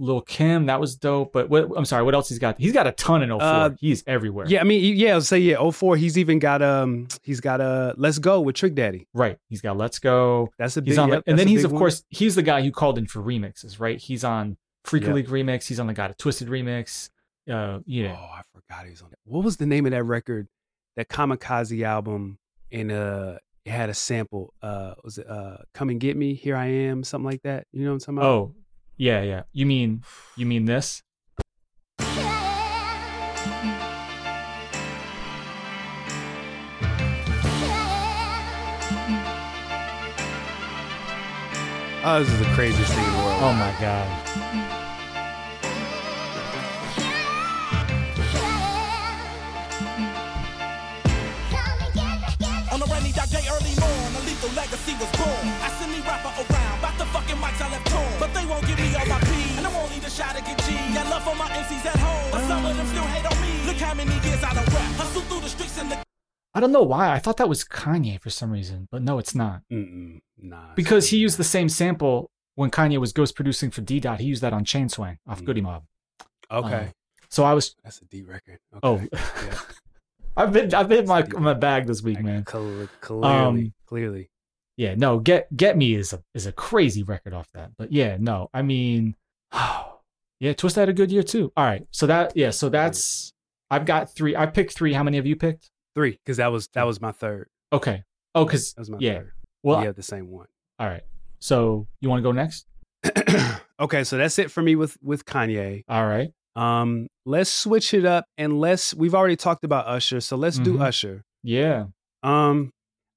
Lil Kim. That was dope. But what, I'm sorry, what else he's got? He's got a ton in 04. Uh, he's everywhere. yeah, I mean, yeah, I'll say yeah. 04, He's even got um, he's got uh, Let's Go with Trick Daddy. right. He's got Let's Go. That's a big. He's on, yep, and then he's of one. course he's the guy who called in for remixes, right? He's on Freak Yep. League remix. He's on the God of Twisted remix. Uh, yeah. Oh, I forgot he was on that. What was the name of that record? That Kamikaze album, in uh, had a sample. Uh, was it uh, Come and Get Me? Here I Am, something like that. You know what I'm talking about? Oh, yeah, yeah. You mean you mean this? Oh, this is the craziest thing in the world. Oh my god. Was born. I send me rapper around, about the fucking mics I left torn. But they won't give me all my P, and I won't need a shot to get G. Got love for my MCs at home, but some of them still hate on me. Look how many years I done rap. Hustle through the streets in the I don't know why. I thought that was Kanye for some reason, but no, it's not. Mm-mm, nah. Because he used the same sample when Kanye was ghost producing for D Dot. He used that on Chain Swang off Mm. Goodie Mob. Okay, Um, So I was that's a D record. Okay. oh, yeah. I've been I've been in my my bag this week, man. Clearly, Um, clearly. Yeah, no, get get me is a is a crazy record off that. But yeah, no, I mean, yeah, Twist had a good year too. All right, so that yeah, so that's I've got three. I picked three. How many have you picked? Three, because that was that was my third. Okay. Oh, because That was my yeah. third. Well, we have the same one. all right. So you want to go next? okay, so that's it for me with with Kanye. All right. Um, let's switch it up and let's. We've already talked about Usher, so let's do Mhm. Usher. Yeah. Um,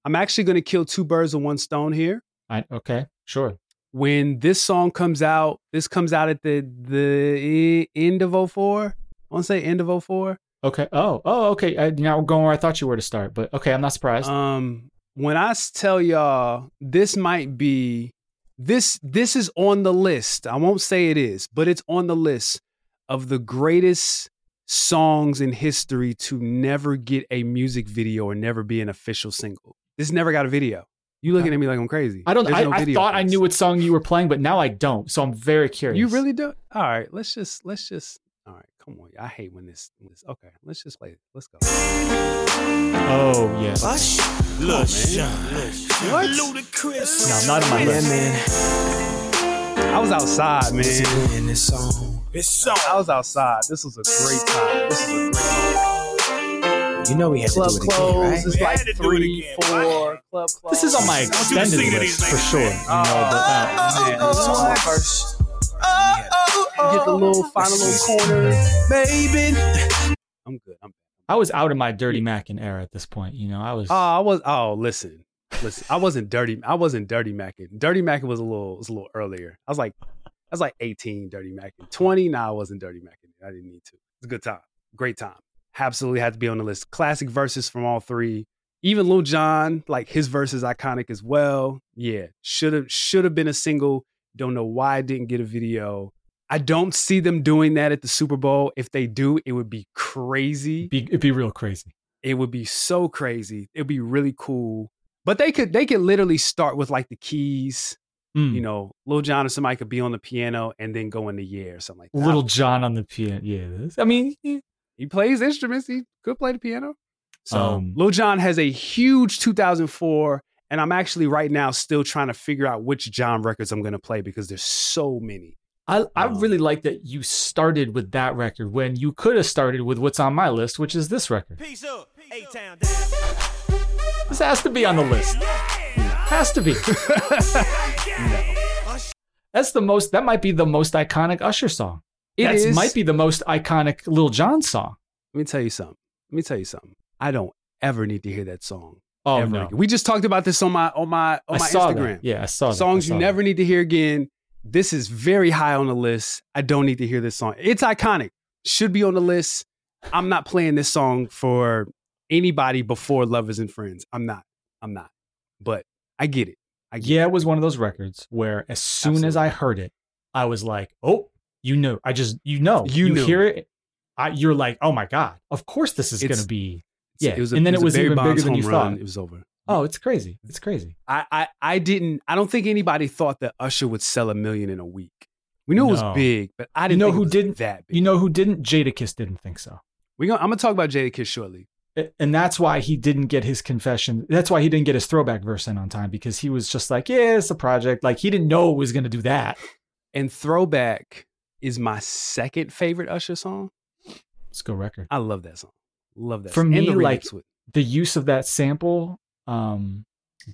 I'm actually going to kill two birds with one stone here. I okay. Sure. When this song comes out, this comes out at the the end of 04. I want to say end of 04. Okay. Oh. Oh. Okay. I, now we're going where I thought you were to start, but okay. I'm not surprised. Um, when I tell y'all this might be this this is on the list. I won't say it is, but it's on the list of the greatest songs in history to never get a music video or never be an official single. This never got a video. You looking at me like I'm crazy. I don't. There's I, no I thought I knew what song you were playing, but now I don't. So I'm very curious. You really do? All right, let's just let's just all right, come on. I hate when this, when this okay, let's just play it. Let's go. Oh yes. Look, What? Ludacris. No, not in my list. man. I was outside, man. It's so. I was outside. This was a great time. This was a great You know we had to club do it again, right? It's We like had to do it three, again. four. Club close. This is on my want extended list these for ladies. sure. You know, but, uh, man. This is one of my What? first. Get the little final little corner. Baby. I'm good. I'm. I was out of my Dirty Mackin era at this point. You know, I was. Oh, I was. Oh, listen, listen. I wasn't dirty. I wasn't dirty macking. Dirty macking was a little. Was a little earlier. I was like, I was like 18. Dirty macking. 20. Nah, I wasn't dirty macking. I didn't need to. It's a good time. Great time. Absolutely had to be on the list. Classic verses from all three. Even Lil Jon, like his verse is iconic as well. Yeah, should have should have been a single. Don't know why I didn't get a video. I don't see them doing that at the Super Bowl. If they do, it would be crazy be, it'd be real crazy. it would be so crazy. It'd be really cool. But they could they could literally start with like the keys, Mm. you know, Lil Jon or somebody could be on the piano and then go in the yeah or something like that. Little John on the piano. Yeah. I mean. He plays instruments. He could play the piano. So Um, Lil Jon has a huge 2004, and I'm actually right now still trying to figure out which Jon records I'm going to play because there's so many. I, I Um, really like that you started with that record when you could have started with what's on my list, which is this record. Peace up. A-Town down. This has to be on the list. Has to be. That's the most. That might be the most iconic Usher song. It That is- might be the most iconic Lil Jon song. Let me tell you something. Let me tell you something. I don't ever need to hear that song. Oh ever no, again. We just talked about this on my on my on I my saw Instagram. that. Yeah, I saw that. songs I you saw never need to hear again. This is very high on the list. I don't need to hear this song. It's iconic. Should be on the list. I'm not playing this song for anybody before Lovers and Friends. I'm not. I'm not. But I get it. I get Yeah, it. it was one of those records where as soon as I heard it, I was like, "Oh, you know!" I just, you know, You you, hear it. I, you're like, "Oh my god! Of course, this is gonna be." It's- Yeah, and then it was a Barry even bigger than you run. thought. It was over. Oh, it's crazy! It's crazy. I, I I didn't. I don't think anybody thought that Usher would sell a million in a week. We knew it was big, but I didn't know think it who was didn't- that big. You know who didn't? Jadakiss didn't think so. we gonna, I'm gonna talk about Jadakiss shortly. And that's why he didn't get his confession. That's why he didn't get his throwback verse in on time because he was just like, "Yeah, it's a project." Like he didn't know it was going to do that. And Throwback is my second favorite Usher song. Let's go record. I love that song. Love that. For song. Me, the like, with- the use of that sample um,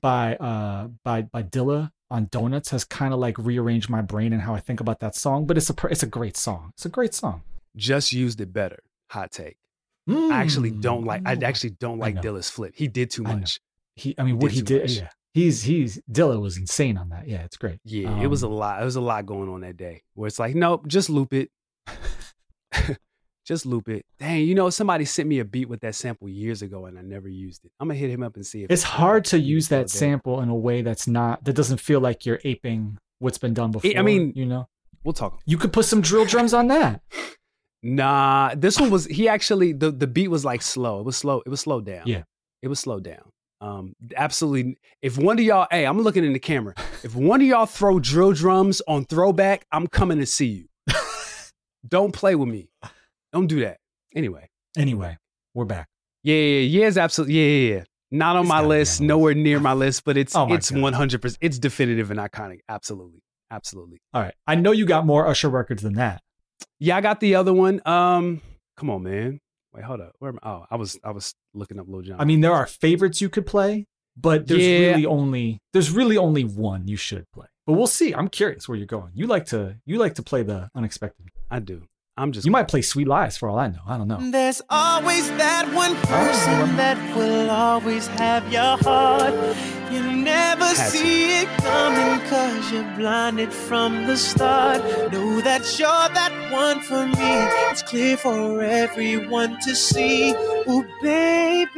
by uh, by by Dilla on Donuts has kind of like rearranged my brain and how I think about that song. But it's a it's a great song. It's a great song. just used it better. Hot take. I actually Mm. don't like. I Ooh. actually don't like. Dilla's flip. He did too I much. He, I mean, He what did he did, yeah. He's he's Dilla was insane on that. Yeah, it's great. Yeah, it was a Um, lot. It was a lot going on that day. Where it's like, nope, just loop it. just loop it. Dang, you know, somebody sent me a beat with that sample years ago, and I never used it. I'm gonna hit him up and see if It's hard to use use it the that sample in a way that's not that doesn't feel like you're aping what's been done before. I mean- you know, We'll talk. you could put some drill drums on that. Nah, this one was he actually the the beat was like slow. It was slow. It was slowed down. Yeah. It was slowed down. Um, absolutely. If one of y'all, hey, I'm looking in the camera. If one of y'all throw drill drums on throwback, I'm coming to see you. Don't play with me. Don't do that. Anyway, Anyway, we're back. Yeah, yeah, yeah, is absolutely yeah, yeah, yeah. Not on It's my list, on nowhere near my list, but it's Oh it's one hundred percent. It's definitive and iconic. Absolutely, absolutely. All right. I know you got more Usher records than that. Yeah, I got the other one. Um, come on, man. Wait, hold up. Where am I? Oh, I was I was looking up Lil Jon. I mean, there are favorites you could play, but there's Yeah. really only there's really only one you should play. But we'll see. I'm curious where you're going. You like to you like to play the unexpected. I do. I'm just You might play Sweet Lies for all I know. I don't know. There's always that one person that will always have your heart. You never Had to. see it coming cause you're blinded from the start. Know that you're that one for me. It's clear for everyone to see. Ooh, baby.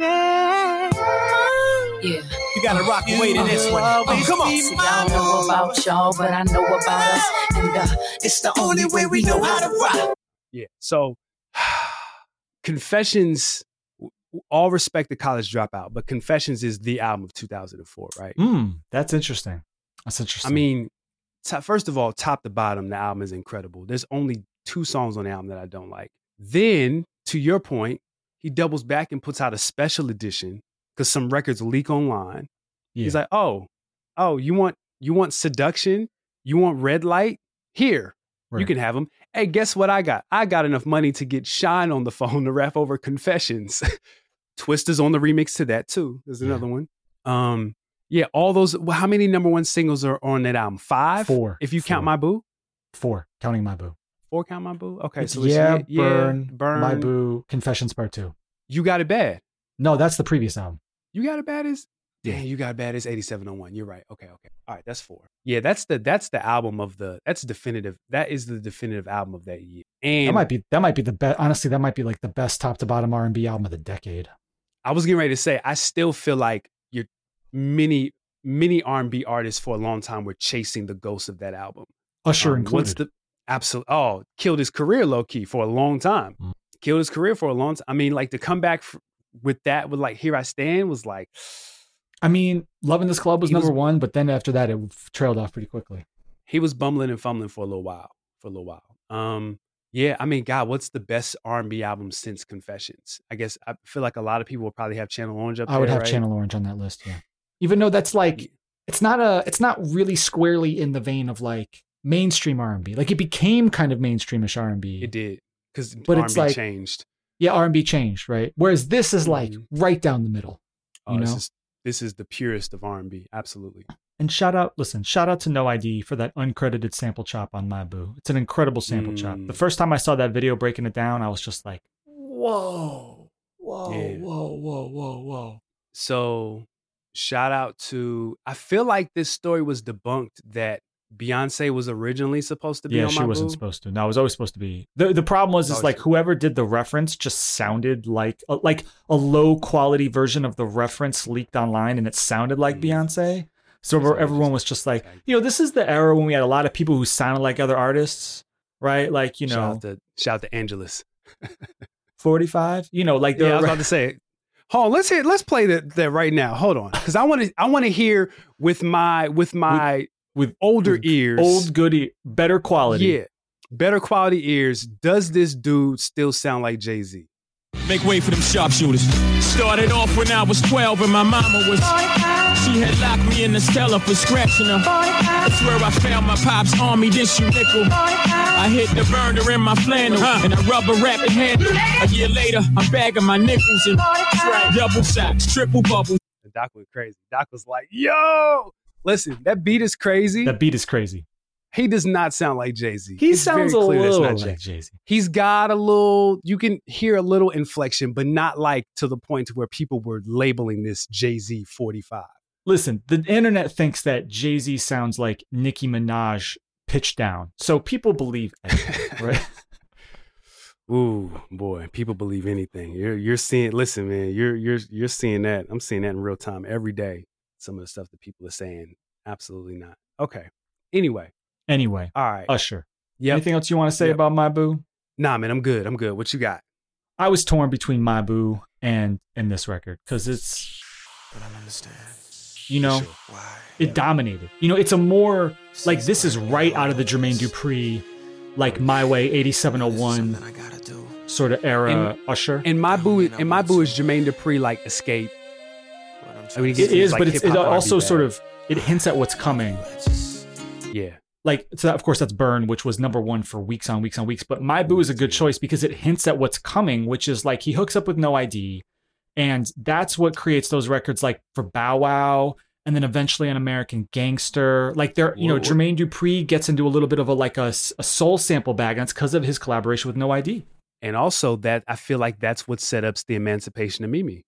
Yeah. You gotta rock and wait in this one. Oh, come on. See, I don't know about y'all, but I know about us. And uh, it's the only way we know how to rock. Yeah. So, Confessions. All respect the college dropout, but Confessions is the album of 2004, right? Hmm, that's interesting. That's interesting. I mean, to- first of all, top to bottom, the album is incredible. There's only two songs on the album that I don't like. Then, to your point, he doubles back and puts out a special edition because some records leak online. yeah. He's like, "Oh, oh, you want you want seduction? You want red light? Here, you can have them. Hey, guess what I got? I got enough money to get Shine on the phone to rap over Confessions. Twista's on the remix to that too. There's Yeah. another one. Um, yeah, all those. well, How many number one singles are on that album? Five. Four. If you count my boo. four, counting my boo. Four count my boo. Okay, It's so yeah, yeah, burn, burn. my boo, Confessions Part Two. You got it bad. No, that's the previous album. You got it bad as Yeah. Damn, you got it bad as 8701. You're right. Okay, okay. All right, that's four. Yeah, that's the that's the album of the that's definitive. That is the definitive album of that year. And That might be that might be the best. Honestly, that might be like the best top to bottom R and B album of the decade. I was getting ready to say, I still feel like you're many many R&B artists for a long time were chasing the ghost of that album. Usher Um, What's included. the absolute? Oh, killed his career low key for a long time. Mm. Killed his career for a long time. I mean, like to come back f- with that with like "Here I Stand" was like, I mean, Loving This Club was He was- number one, but then after that, it trailed off pretty quickly. he was bumbling and fumbling for a little while. For a little while. Um, yeah. I mean, God, what's the best R&B album since Confessions? I guess I feel like a lot of people will probably have Channel Orange up I would there, have right? Channel Orange on that list. Yeah, even though that's like it's not a it's not really squarely in the vein of like mainstream R and B. Like it became kind of mainstreamish R and B. It did because But R&B it's like- changed. Yeah, R and B changed, right? Whereas this is like Mhm. right down the middle. Oh, you this know? is this is the purest of R&B. Absolutely. And shout out, listen, shout out to No ID for that uncredited sample chop on My Boo. It's an incredible sample chop. Mm. The first time I saw that video breaking it down, I was just like, whoa, whoa, Yeah. whoa, whoa, whoa, whoa. So, shout out to. I feel like this story was debunked that Beyonce was originally supposed to be Yeah, on she my wasn't supposed to. No, it was always supposed to be. The the problem was is like whoever did the reference just sounded like a, like a low quality version of the reference leaked online, and it sounded like Mm. Beyonce. So So it everyone was just like, like- you know, this is the era when we had a lot of people who sounded like other artists, right? Like you shout know, out to shout out to Angelus. forty five. You know, like Yeah, I was about to say. Hold on, let's hear. Let's play that that right now. Hold on, because I want to. I want to hear with my with my with older with ears. old goody, better quality. yeah, better quality ears. Does this dude still sound like Jay Z? Make way for them sharpshooters. Started off when I was 12 and my mama was. She had locked me in the cellar for scratching her. That's where I found my pop's army, then she nickel. I hit the burner in my flannel and I rubber wrap it handle. A year later, I'm bagging my nickels and double socks, triple bubble. And Doc went crazy. Doc was like, "Yo, listen, that beat is crazy. That beat is crazy. he does not sound like Jay Z. He sounds a little like Jay Z. He's got a little. You can hear a little inflection, but not like to the point to where people were labeling this Jay Z forty five. Listen, the internet thinks that Jay Z sounds like Nicki Minaj pitched down, so people believe it, right? Ooh, boy, people believe anything. You're you're seeing. Listen, man, you're you're you're seeing that. I'm seeing that in real time every day. Some of the stuff that people are saying, absolutely not. Okay. Anyway, anyway, all right. Usher. Yeah. Anything else you want to say Yep. about My Boo? Nah, man, I'm good. I'm good. What you got? I was torn between My Boo and and this record because it's But I understand you know why. it dominated. You know, it's a more like this is right out of the Jermaine Dupri, like My Way 8701 I gotta do. sort of era Usher. And my boo, and my boo is Jermaine Dupri, like Escape. I mean, it is, like but it's, it also sort of it hints at what's coming. yeah. Like so that, of course that's Burn, which was number one for weeks on weeks on weeks. But My Boo is a good choice because it hints at what's coming, which is like he hooks up with No ID, and that's what creates those records like for Bow Wow, and then eventually an American Gangster. Like there, you know, Whoa. Jermaine Dupri gets into a little bit of a like a soul sample bag, and it's because of his collaboration with No ID. And also that I feel like that's what set up the emancipation of Mimi.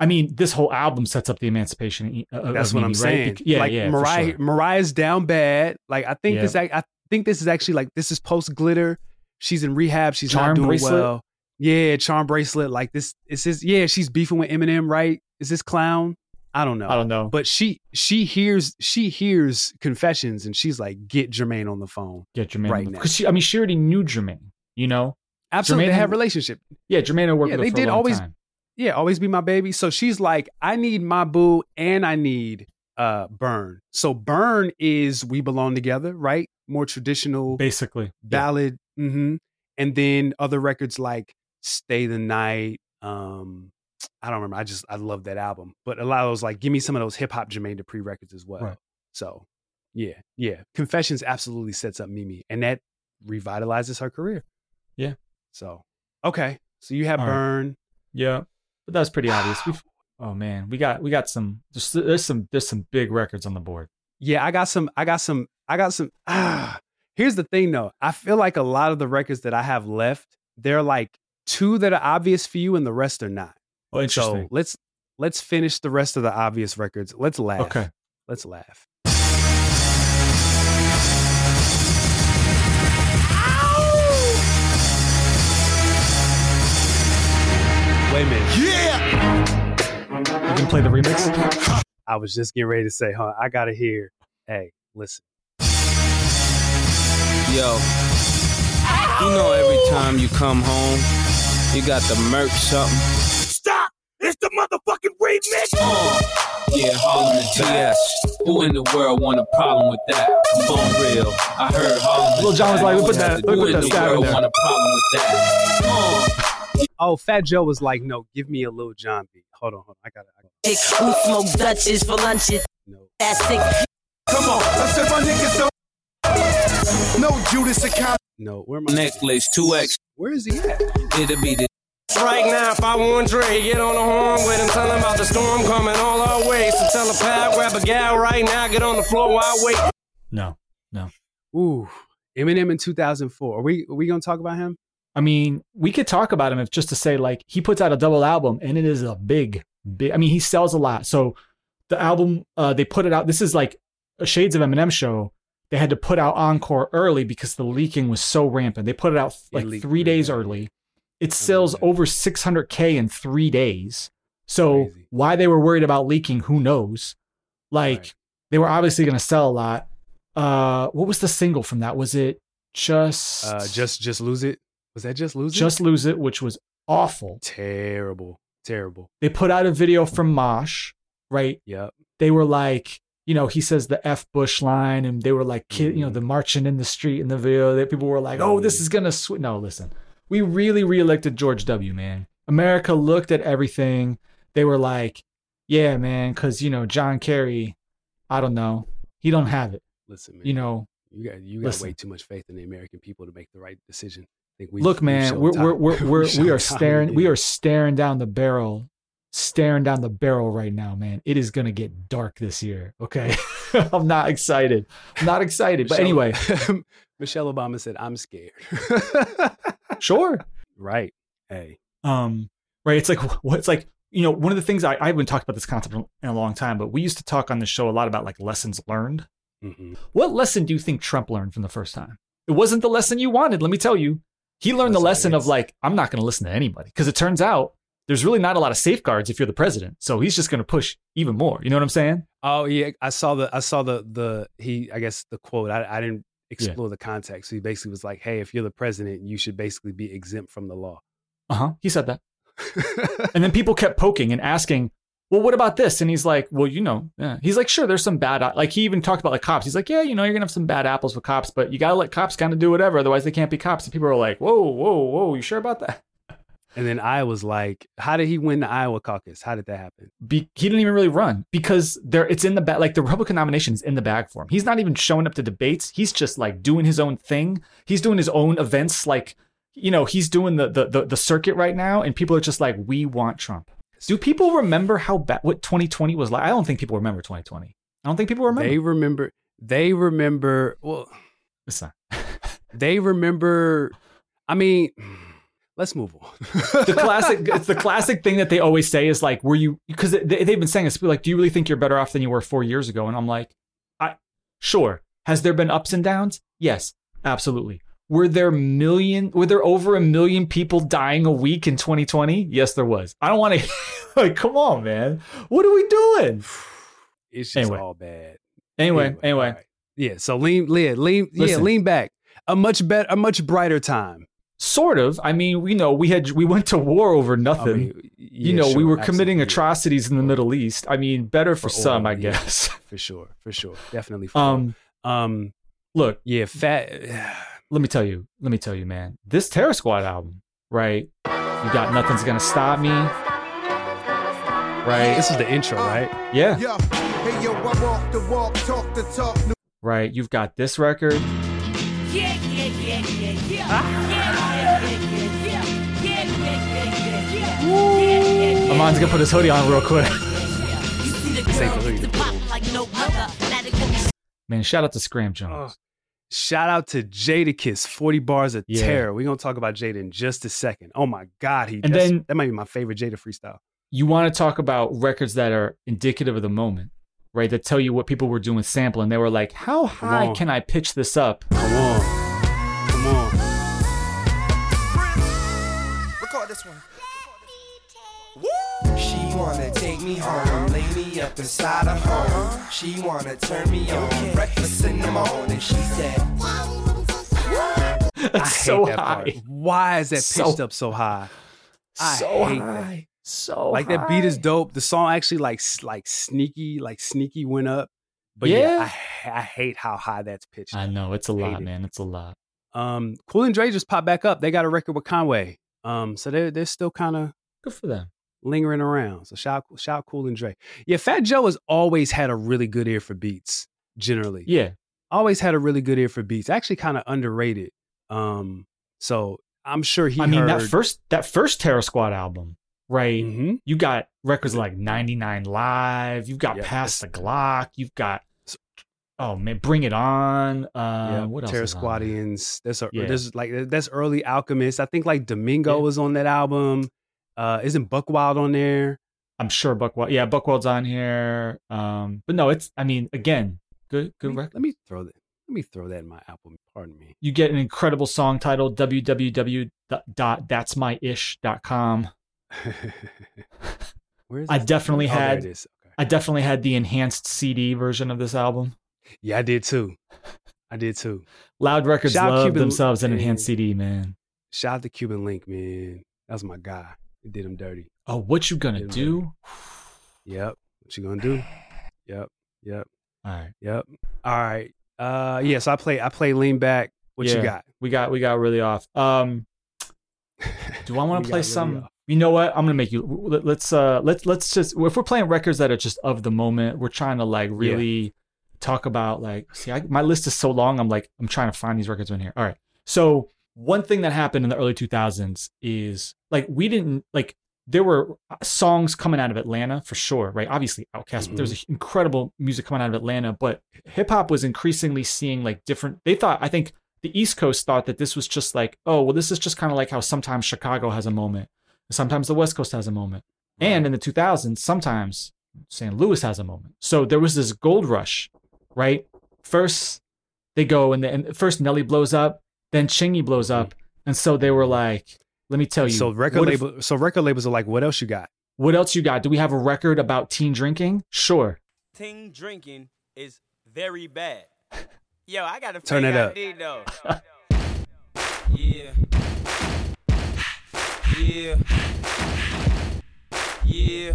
I mean, this whole album sets up the emancipation. Of, uh, of That's what I'm Mimi, right? saying. Bec- Yeah, like yeah. Mariah, sure. Mariah's down bad. Like I think Yeah. this, I, I think this is actually like this is post glitter. She's in rehab. She's Charm not doing bracelet? well. Yeah, charm bracelet. Like this, is this. Yeah, she's beefing with Eminem, right? Is this clown? I don't know. I don't know. But she she hears she hears confessions and she's like, get Jermaine on the phone. Get Jermaine right now. because she. I mean, she already knew Jermaine. You know. Absolutely, Jermaine they had- have a relationship. Yeah, Jermaine had worked Yeah, they did always- time. Yeah, always be my baby. So she's like, I need my boo and I need uh Burn. So Burn is We Belong Together, right? More traditional basically. Yeah. ballad. hmm And then other records like Stay the Night. Um, I don't remember. I just I love that album. But a lot of those like give me some of those hip hop Jermaine Dupri records as well. Right. So yeah, yeah. Confessions absolutely sets up Mimi. And that revitalizes her career. Yeah. So okay. So you have All right. Burn. Yeah, but that's pretty obvious. We've, oh man, we got we got some. There's, there's some there's some big records on the board. Yeah, I got some. I got some. I got some. Ah, here's the thing, though. I feel like a lot of the records that I have left, they're like two that are obvious for you, and the rest are not. Oh, interesting. So let's let's finish the rest of the obvious records. Let's laugh. okay. Let's laugh. Wait a minute. Yeah. You can play the remix. I was just getting ready to say, huh? I gotta hear. Hey, listen. Yo, you know every time you come home, you got the merch something. Stop! It's the motherfucking remix! Uh, yeah, Harlem and TS. Who in the world want a problem with that? Come on, real. I heard Harlem. Lil Jon was like, we put that- we Who put in that the stab in world there. want a problem with that? Uh, Oh, Fat Joe was like, no, give me a little John beat. Hold on, hold on. I gotta. I gotta Who smoke Dutches for lunches? no. That's sick. Come on, I said my niggas don't. No Judas account. No, where am I? necklace, 2X. Where is he at? It'll be the Right now, if I want Dre, get on the horn with him, tell him about the storm coming all our way. So tell a pal, grab a gal right now, get on the floor while I wait. No, no, Ooh, Eminem in 2004. Are we are we gonna talk about him? I mean we could talk about him if just to say like he puts out a double album and it is a big, big. I mean he sells a lot. So the album uh, they put it out. This is like a Shades of Eminem show. They had to put out Encore early because the leaking was so rampant. They put it out like leaked three days early. It sells over 600k in three days. So Crazy. why they were worried about leaking, who knows? Like Right. they were obviously going to sell a lot. Uh, what was the single from that? Was it just Uh, just just lose it. Was that just lose it? just lose it, which was awful. terrible, terrible. They put out a video from Mosh, right? Yep. They were like, you know, he says the F Bush line, and they were like, kid, you know, Mhm. the marching in the street in the video. That people were like, oh, this is gonna sw No, listen, we really reelected George W. Man, America looked at everything. They were like, yeah, man, because you know John Kerry, I don't know, he don't have it. Listen, man. You know, you got you got listen. way too much faith in the American people to make the right decision. Think we look, man, we're we're we're, we're we are staring we are staring down the barrel, staring down the barrel right now, man. It is gonna get dark this year. Okay, I'm not excited. I'm not excited, but anyway, Michelle Obama said, "I'm scared." sure. right. Hey. Um, right. It's like what? It's like you know one of the things I I haven't talked about this concept in a long time, but we used to talk on the show a lot about like lessons learned. hmm What lesson do you think Trump learned from the first time? It wasn't the lesson you wanted. Let me tell you. He learned the lesson of like, I'm not going to listen to anybody because it turns out there's really not a lot of safeguards if you're the president. So he's just going to push even more. You know what I'm saying? Oh yeah, I saw the I saw the the he I guess the quote. I I didn't explore the context. So he basically was like, "Hey, if you're the president, you should basically be exempt from the law." Uh huh. He said that. And then people kept poking and asking, well, what about this? And he's like, well, you know, yeah. he's like, sure, there's some bad, like he even talked about like cops. He's like, yeah, you know, you're gonna have some bad apples with cops, but you gotta let cops kind of do whatever, otherwise they can't be cops. And people are like, whoa, whoa, whoa, you sure about that? And then I was like, how did he win the Iowa caucus? How did that happen? Be- he didn't even really run because there, it's in the bag. Like the Republican nomination is in the bag for him. He's not even showing up to debates. He's just like doing his own thing. He's doing his own events. Like, you know, he's doing the the the, the circuit right now, and people are just like, we want Trump. Do people remember how bad what 2020 was like? I don't think people remember 2020. I don't think people remember. They remember. They remember. Well, Listen, they remember. I mean, let's move on. the classic it's the classic thing that they always say is like were you because they, they've been saying this like do you really think you're better off than you were four years ago and i'm like i sure has there been ups and downs yes absolutely were there million were there over a million people dying a week in 2020 yes there was i don't want to like come on man what are we doing It's just Anyway. all bad. anyway anyway, all right. Yeah. So lean, lean, lean, yeah, lean back. A much better, a much brighter time. Sort of i mean we know we had we went to war over I nothing mean, you yeah, know we sure, were committing atrocities in the middle east i mean better for, For some oil, i yeah. guess for sure, for sure, definitely. For um um, look yeah, fat. let me tell you, let me tell you, man. This Terror Squad album, right? You got nothing's gonna stop me, right? This is the intro, right? Yeah, Yeah. Hey yo, walk the walk, talk the talk. right. You've got this record. Yeah, yeah, yeah, yeah, yeah. Yeah, yeah, Armond's gonna put his hoodie on real quick. You see the Say girl, the hoodie. the pop like no other. Now they want me Man, shout out to Scram Jones. Oh, shout out to Jadakiss, 40 bars of Yeah. terror. We're gonna talk about Jada in just a second. Oh my God, he And that's- then- that might be my favorite Jada freestyle. You want to talk about records that are indicative of the moment, right? That tell you what people were doing with sampling. They were like, how high can I pitch this up? Come on. Come on. Wanna take me home, lay me up inside her home. She wanna turn me on, breakfast in the morning. She said, It's I so hate that high. part. Why is that So- pitched up so high? I so hate that. high. So like that beat is dope. The song actually like like sneaky, like sneaky went up. But yeah, Yeah. I, I hate how high that's pitched. I know it's a lot, it. man. It's a lot. Um, Cool and Dre just popped back up. They got a record with Conway. Um, so they're they're still kind of Good for them. Lingering around. So shout shout Cool and Dre. Yeah, Fat Joe has always had a really good ear for beats. Generally, Yeah, always had a really good ear for beats. Actually, kind of underrated. Um, so I'm sure he. I mean that first that first Terror Squad album, right? Mm-hmm. You got records like 99 Live. You've got Yeah, Past the Glock. You've got oh man, Bring It On. Uh, yeah, what else? Terror? Squadians. That's a, Yeah. this like that's early Alchemist. I think like Domingo Yeah. was on that album. Uh, isn't Buckwild on there? I'm sure Buckwild. Yeah, Buckwild's on here. Um, but no, it's. I mean, again, good good Let me, record. let me throw that. Let me throw that in my Apple. Pardon me. You get an incredible song titled www.that'smyish.com. Where is I definitely Oh, there had- is. Okay. I definitely had the enhanced CD version of this album. Yeah, I did too. I did too. Loud Records Shout out love Cuban- themselves an enhanced CD, man. Shout out to Cuban Link, man. That's my guy. He did him dirty. Oh, what you gonna Yeah, do? Yep. What you gonna do? Yep. Yep. All right. Yep. All right. Uh yeah, so I play I play lean back. What you got? We got we got really off. Um do I want to play really some off. you know what? I'm gonna make you let- let's uh let's let's just if we're playing records that are just of the moment, we're trying to like really talk about like see I, my list is so long, I'm like I'm trying to find these records in here. All right. So one thing that happened in the early 2000s is like we didn't like there were uh, songs coming out of Atlanta for sure, right? Obviously, Outkast, but there was mm-hmm. incredible music coming out of Atlanta, but hip hop was increasingly seeing like different. They thought, I think, the East Coast thought that this was just like, oh, well, this is just kind of like how sometimes Chicago has a moment, sometimes the West Coast has a moment, and in the 2000s, sometimes St. Louis has a moment. So there was this gold rush, right? First, they go and, the, and first Nelly blows up, then Chingy blows up, mm. and so they were like, let me tell you. So record what if- so record labels are like, what else you got? what else you got? Do we have a record about teen drinking? Sure. Teen drinking is very bad. Yo, I got to Turn it up. though. yeah. Yeah. Yeah,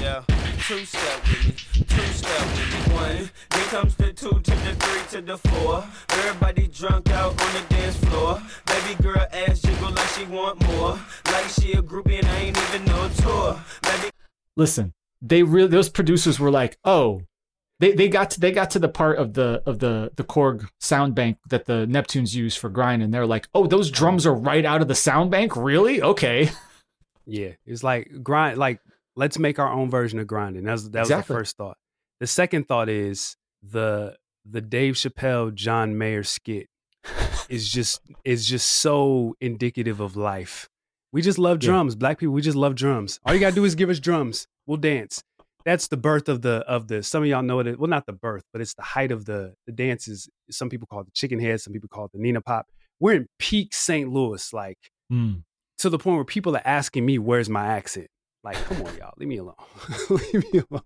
yeah. Two step with me, two step with me. One, then comes the two to the three to the four. Everybody drunk out on the dance floor. Baby girl ass jiggle like she want more. Like she a groupie and I ain't even no tour. Baby Listen, they really those producers were like, oh, they they got to they got to the part of the of the the Korg sound bank that the Neptunes use for grind, and they're like, oh, those drums are right out of the sound bank, really? Okay. Yeah, it's like grind. Like let's make our own version of grinding. That was that was the first thought. The second thought is the the Dave Chappelle John Mayer skit is just is just so indicative of life. We just love Yeah. drums. Black people, we just love drums. All you gotta do is give us drums. We'll dance. That's the birth of the of the. Some of y'all know it. Well, not the birth, but it's the height of the the dances. Some people call it the chicken head. Some people call it the Nina pop. We're in peak St. Louis, like Mm. to the point where people are asking me, "Where's my accent?" Like, come on, y'all, leave me alone. leave me alone.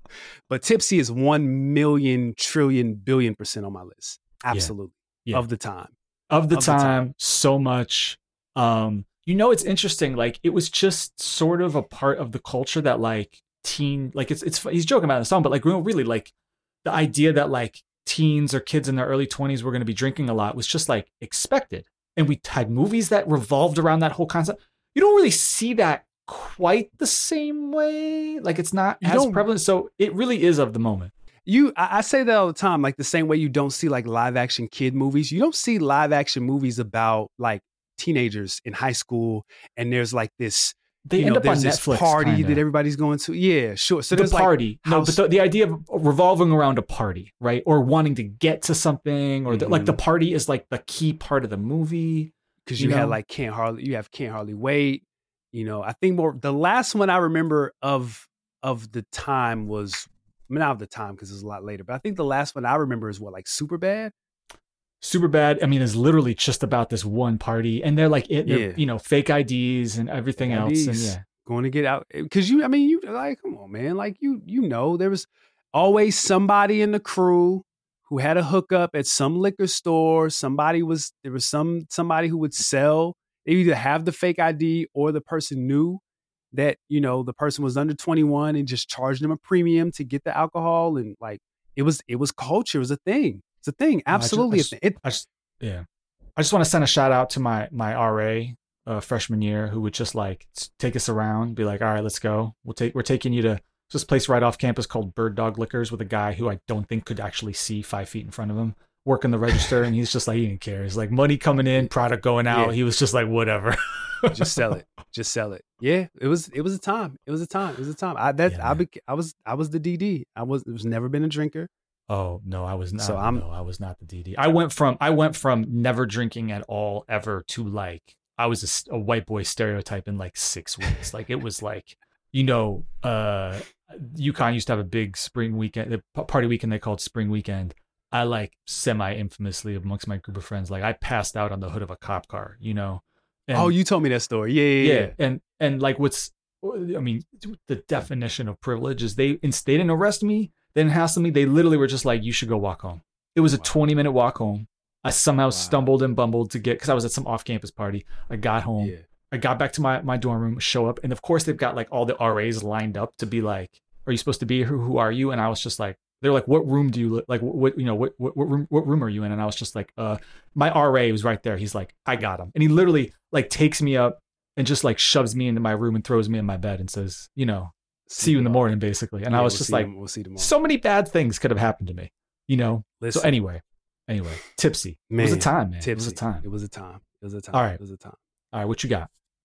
But Tipsy is one million trillion billion percent on my list. Absolutely, Yeah. of the time. of the Of the time, time. so much um you know it's interesting like it was just sort of a part of the culture that like teen like it's it's he's joking about in the song but like really like the idea that like teens or kids in their early 20s were going to be drinking a lot was just like expected and we had movies that revolved around that whole concept you don't really see that quite the same way like it's not You as prevalent so it really is of the moment You, I, I say that all the time. Like the same way you don't see like live action kid movies. You don't see live action movies about like teenagers in high school, and there's like this. They you end know, up on Netflix, party kinda. that everybody's going to. Yeah, sure. So the there's party. Like no, house- but the, the idea of revolving around a party, right? Or wanting to get to something, or the, like the mm-hmm. party is like the key part of the movie. because you, had know? like can't hardly you have can't hardly wait. You know, I think more the last one I remember of of the time was I mean, not of the time because it's a lot later, but I think the last one I remember is what like super bad. Super bad. I mean, it's literally just about this one party, and they're like, it, they're, Yeah. you know, fake IDs and everything else, and yeah, going to get out eh, because you. I mean, you like come on, man. Like you, you know, there was always somebody in the crew who had a hookup at some liquor store. Somebody was there was some somebody who would sell. They either have the fake ID or the person knew that you know the person was under 21 and just charged them a premium to get the alcohol and like it was it was culture it was a thing it's a thing I ju- absolutely just- It- I just, yeah. I just want to send a shout out to my my RA uh, freshman year who would just like take us around, be like, "All right, let's go. We'll take we're taking you to this place right off campus called Bird Dog Liquors with a guy who I don't think could actually see five feet in front of him working the register, and he's just like he didn't care. He's like money coming in, product going out. Yeah. He was just like whatever. just sell it just sell it yeah it was it was a time it was a time it was a time i that Yeah, i bec- i was i was the dd i was was never been a drinker Oh no, I was not. So I'm- no, I was not the DD. I went from I went from never drinking at all ever to like I was a white boy stereotype in like six weeks. like it was like you know, uh, UConn used to have a big spring weekend, the party weekend they called spring weekend. I like semi infamously amongst my group of friends, like I passed out on the hood of a cop car. You know. And- oh you told me that story yeah yeah yeah, and and like what's I mean, the definition of privilege is they they didn't arrest me, they didn't hassle me. They literally were just like, "You should go walk home." It was a twenty minute walk home. I somehow stumbled and bumbled to get because I was at some off campus party. I got home. Yeah. I got back to my my dorm room, show up, and of course they've got like all the RAs lined up to be like, "Are you supposed to be here? Who are you?" And I was just like, "They're like, what room do you li- like? What, you know? What, what what room what room are you in?" And I was just like, "Uh, my RA was right there. He's like, I got him," and he literally like takes me up and just like shoves me into my room and throws me in my bed and says, "You know, see you in the morning," basically. And I was we'll just like, them- we'll see tomorrow. so many bad things could have happened to me, you know. Listen. So anyway, anyway, tipsy. it was a time, man. Tipsy. It was a time. it was a time it was a time All right. it was a time All right, what you got?